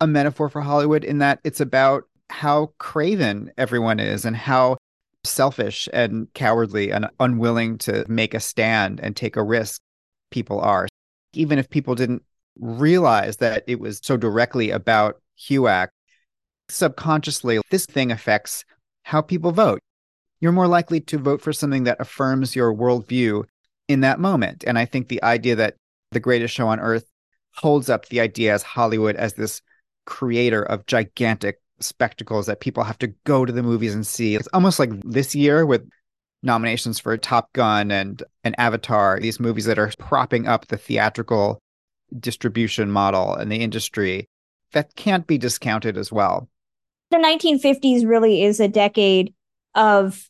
a metaphor for Hollywood in that it's about how craven everyone is and how selfish and cowardly and unwilling to make a stand and take a risk people are. Even if people didn't realize that it was so directly about HUAC, subconsciously, this thing affects how people vote. You're more likely to vote for something that affirms your worldview in that moment. And I think the idea that the greatest show on earth holds up the idea as Hollywood as this creator of gigantic spectacles that people have to go to the movies and see. It's almost like this year with nominations for Top Gun and an Avatar, these movies that are propping up the theatrical distribution model and the industry that can't be discounted as well. The 1950s really is a decade of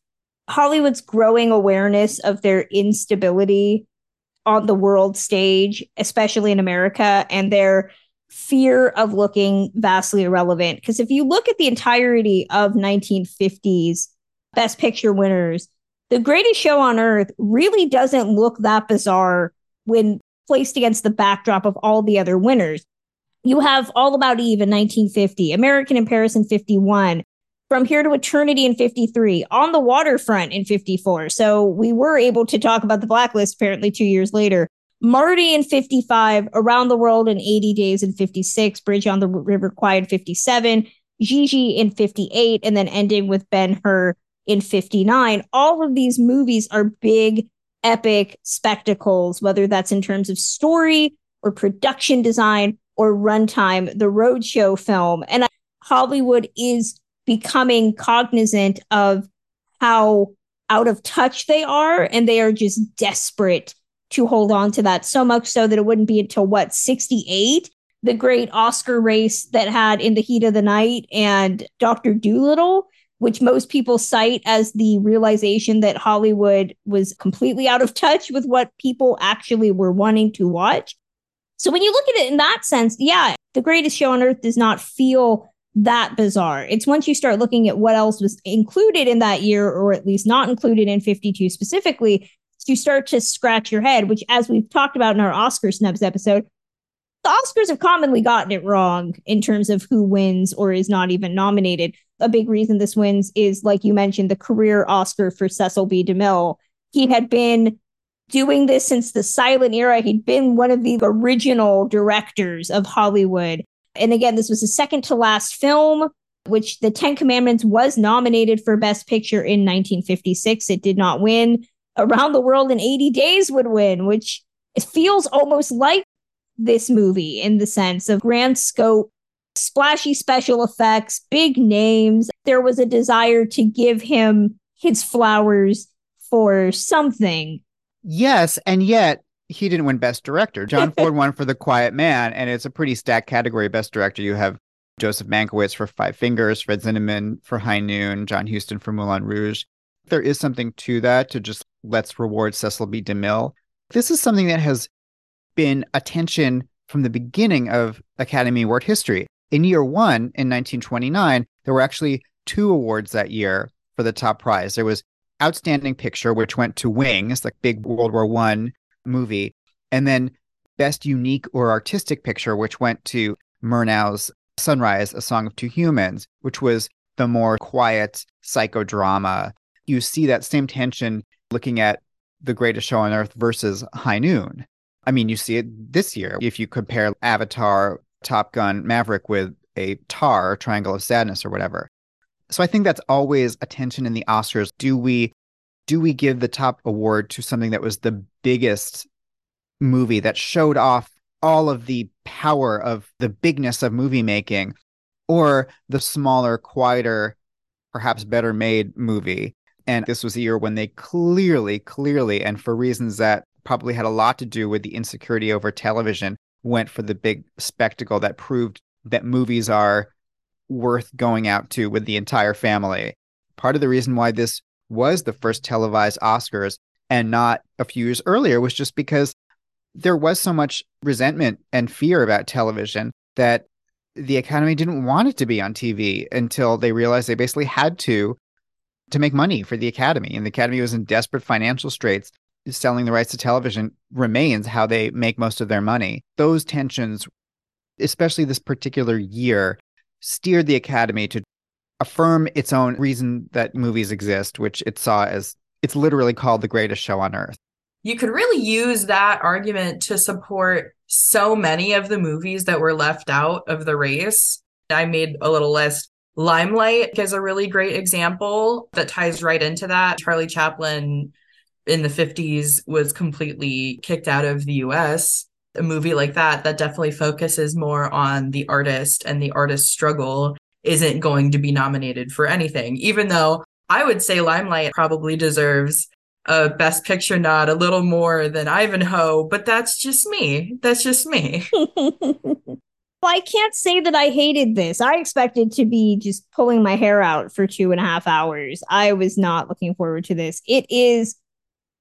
Hollywood's growing awareness of their instability on the world stage, especially in America, and their fear of looking vastly irrelevant. Because if you look at the entirety of 1950s Best Picture winners, The Greatest Show on Earth really doesn't look that bizarre when placed against the backdrop of all the other winners. You have All About Eve in 1950, American in Paris in 51, from Here to Eternity in 53, On the Waterfront in 54. So we were able to talk about the blacklist apparently two years later. Marty in 55, Around the World in 80 Days in 56, Bridge on the River Kwai in 57, Gigi in 58, and then ending with Ben Hur in 59. All of these movies are big, epic spectacles, whether that's in terms of story or production design or runtime, the roadshow film. And Hollywood is becoming cognizant of how out of touch they are and they are just desperate to hold on to that so much so that it wouldn't be until what 68 the great oscar race that had in the heat of the night and dr dolittle which most people cite as the realization that hollywood was completely out of touch with what people actually were wanting to watch so when you look at it in that sense yeah the greatest show on earth does not feel that bizarre. It's once you start looking at what else was included in that year, or at least not included in 52 specifically, you start to scratch your head, which, as we've talked about in our Oscar snubs episode, the Oscars have commonly gotten it wrong in terms of who wins or is not even nominated. A big reason this wins is, like you mentioned, the career Oscar for Cecil B. DeMille. He had been doing this since the silent era. He'd been one of the original directors of Hollywood. And again, this was the second to last film, which The Ten Commandments was nominated for Best Picture in 1956. It did not win. Around the World in 80 Days would win, which feels almost like this movie in the sense of grand scope, splashy special effects, big names. There was a desire to give him his flowers for something. Yes, and yet he didn't win Best Director. John Ford won for The Quiet Man, and it's a pretty stacked category. Best Director, you have Joseph Mankiewicz for Five Fingers, Fred Zinnemann for High Noon, John Huston for Moulin Rouge. There is something to that to just let's reward Cecil B. DeMille. This is something that has been attention from the beginning of Academy Award history. In year one, in 1929, there were actually two awards that year for the top prize. There was Outstanding Picture, which went to Wings, the big World War One movie. And then Best Unique or Artistic Picture, which went to Murnau's Sunrise, A Song of Two Humans, which was the more quiet psychodrama. You see that same tension looking at The Greatest Show on Earth versus High Noon. I mean, you see it this year if you compare Avatar, Top Gun, Maverick with a TAR, Triangle of Sadness, or whatever. So I think that's always a tension in the Oscars. Do we do we give the top award to something that was the biggest movie that showed off all of the power of the bigness of movie making or the smaller, quieter, perhaps better made movie. And this was a year when they clearly, clearly, and for reasons that probably had a lot to do with the insecurity over television, went for the big spectacle that proved that movies are worth going out to with the entire family. Part of the reason why this was the first televised Oscars and not a few years earlier was just because there was so much resentment and fear about television that the Academy didn't want it to be on TV until they realized they basically had to to make money for the Academy. And the Academy was in desperate financial straits. Selling the rights to television remains how they make most of their money. Those tensions, especially this particular year, steered the Academy to affirm its own reason that movies exist, which it saw as it's literally called the greatest show on earth you could really use that argument to support so many of the movies that were left out of the race. I made a little list. Limelight is a really great example that ties right into that. Charlie Chaplin in the 50s was completely kicked out of the US. A movie like that, that definitely focuses more on the artist and the artist's struggle, isn't going to be nominated for anything, even though I would say Limelight probably deserves a best picture nod a little more than Ivanhoe, but that's just me. That's just me. I can't say that I hated this. I expected to be just pulling my hair out for two and a half hours. I was not looking forward to this. It is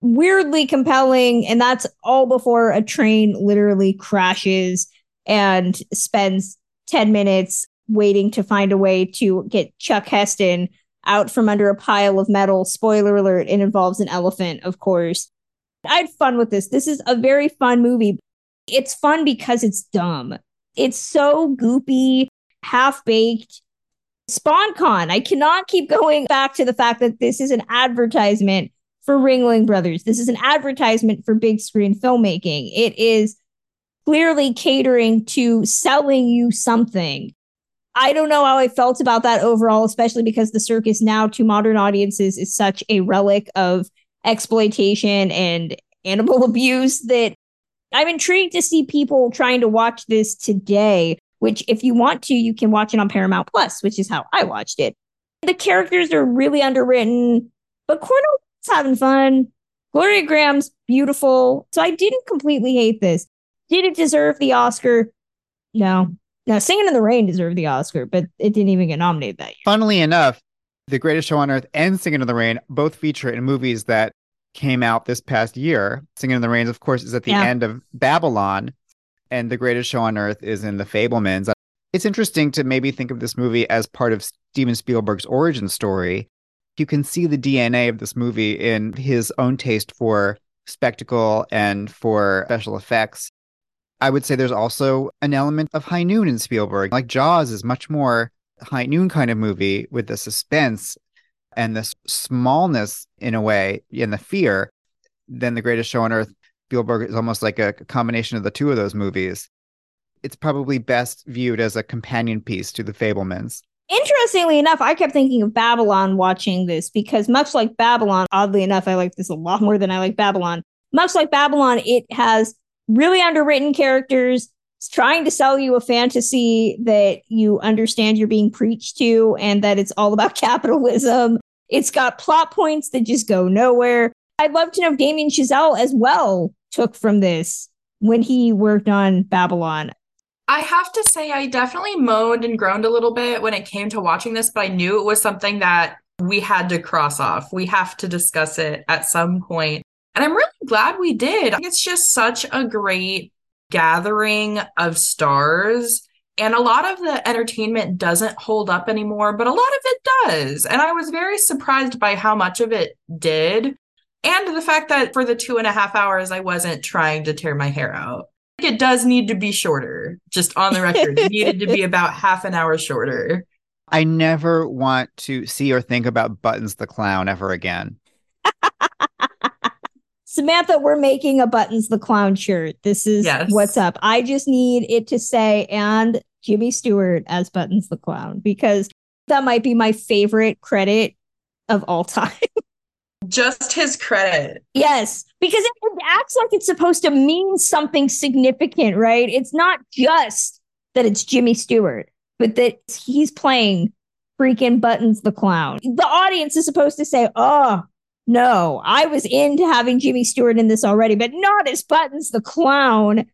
weirdly compelling, and that's all before a train literally crashes and spends 10 minutes waiting to find a way to get Chuck Heston out from under a pile of metal. Spoiler alert, it involves an elephant, of course. I had fun with this. This is a very fun movie. It's fun because it's dumb. It's so goopy, half baked. sponcon. I cannot keep going back to the fact that this is an advertisement for Ringling Brothers. This is an advertisement for big screen filmmaking. It is clearly catering to selling you something. I don't know how I felt about that overall, especially because the circus now to modern audiences is such a relic of exploitation and animal abuse that I'm intrigued to see people trying to watch this today. Which, if you want to, you can watch it on Paramount Plus, which is how I watched it. The characters are really underwritten, but Cornel's having fun. Gloria Grahame's beautiful. So I didn't completely hate this. Did it deserve the Oscar? No, now, Singing in the Rain deserved the Oscar, but it didn't even get nominated that year. Funnily enough, The Greatest Show on Earth and Singing in the Rain both feature in movies that came out this past year. Singing in the Rain, of course, is at the yeah. end of Babylon, and The Greatest Show on Earth is in The Fabelmans. It's interesting to maybe think of this movie as part of Steven Spielberg's origin story. You can see the DNA of this movie in his own taste for spectacle and for special effects. I would say there's also an element of High Noon in Spielberg. Like Jaws is much more High Noon kind of movie with the suspense and this smallness in a way and the fear than The Greatest Show on Earth. Spielberg is almost like a combination of the two of those movies. It's probably best viewed as a companion piece to The Fabelmans Interestingly enough, I kept thinking of Babylon watching this because much like Babylon, oddly enough, I like this a lot more than I like Babylon. Much like Babylon, it has really underwritten characters. It's trying to sell you a fantasy that you understand you're being preached to and that it's all about capitalism. It's got plot points that just go nowhere. I'd love to know if Damien Chazelle as well took from this when he worked on Babylon. I have to say, I definitely moaned and groaned a little bit when it came to watching this, but I knew it was something that we had to cross off. We have to discuss it at some point. And I'm really glad we did. It's just such a great gathering of stars. And a lot of the entertainment doesn't hold up anymore, but a lot of it does. And I was very surprised by how much of it did. And the fact that for the two and a half hours, I wasn't trying to tear my hair out. It does need to be shorter, just on the record. it needed to be about half an hour shorter. I never want to see or think about Buttons the Clown ever again. Samantha, we're making a Buttons the Clown shirt. This is Yes. what's up. I just need it to say, and Jimmy Stewart as Buttons the Clown, because that might be my favorite credit of all time. Just his credit. yes, because it, it acts like it's supposed to mean something significant, right? It's not just that it's Jimmy Stewart, but that he's playing freaking Buttons the Clown. The audience is supposed to say, oh, no, I was into having Jimmy Stewart in this already, but not as Buttons the Clown.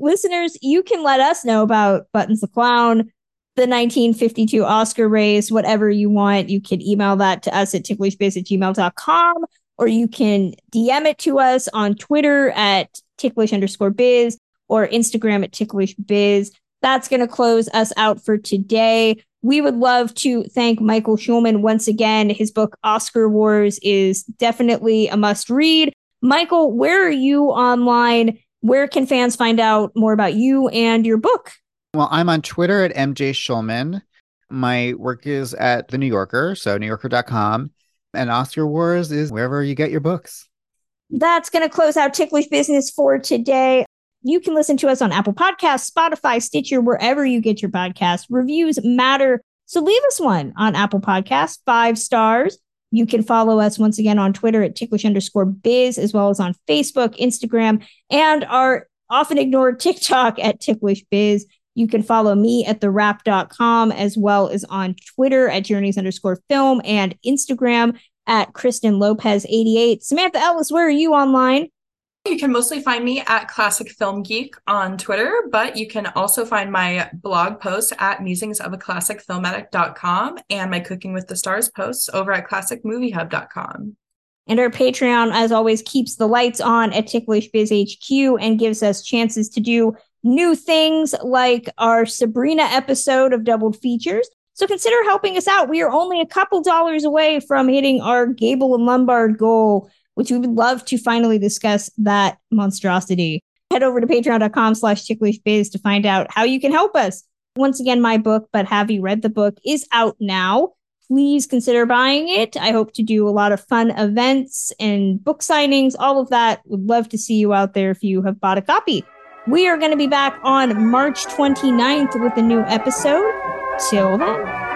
Listeners, you can let us know about Buttons the Clown, the 1952 Oscar race, whatever you want. You can email that to us at ticklishbiz at gmail.com, or you can DM it to us on Twitter at ticklish underscore biz or Instagram at ticklish biz. That's going to close us out for today. We would love to thank Michael Schulman once again. His book, Oscar Wars, is definitely a must read. Michael, where are you online? Where can fans find out more about you and your book? Well, I'm on Twitter at MJ Schulman. My work is at The New Yorker, so newyorker.com. And Oscar Wars is wherever you get your books. That's going to close out Ticklish Business for today. You can listen to us on Apple Podcasts, Spotify, Stitcher, wherever you get your podcasts. Reviews matter. So leave us one on Apple Podcasts, five stars. You can follow us once again on Twitter at ticklish underscore biz, as well as on Facebook, Instagram, and our often ignored TikTok at ticklish biz. You can follow me at thewrap.com as well as on Twitter at journeys underscore film and Instagram at Kristen Lopez 88. Samantha Ellis, where are you online? You can mostly find me at Classic Film Geek on Twitter, but you can also find my blog posts at musingsofaClassicFilmAddict.com and my Cooking with the Stars posts over at ClassicMovieHub.com. And our Patreon, as always, keeps the lights on at Ticklish Biz HQ and gives us chances to do new things like our Sabrina episode of Doubled Features. So consider helping us out. We are only a couple dollars away from hitting our Gable and Lombard goal, which we would love to finally discuss that monstrosity. Head over to patreon.com slash ticklishbiz to find out how you can help us. Once again, my book, But Have You Read the Book, is out now. Please consider buying it. I hope to do a lot of fun events and book signings, all of that. Would love to see you out there if you have bought a copy. We are going to be back on March 29th with a new episode. Till then.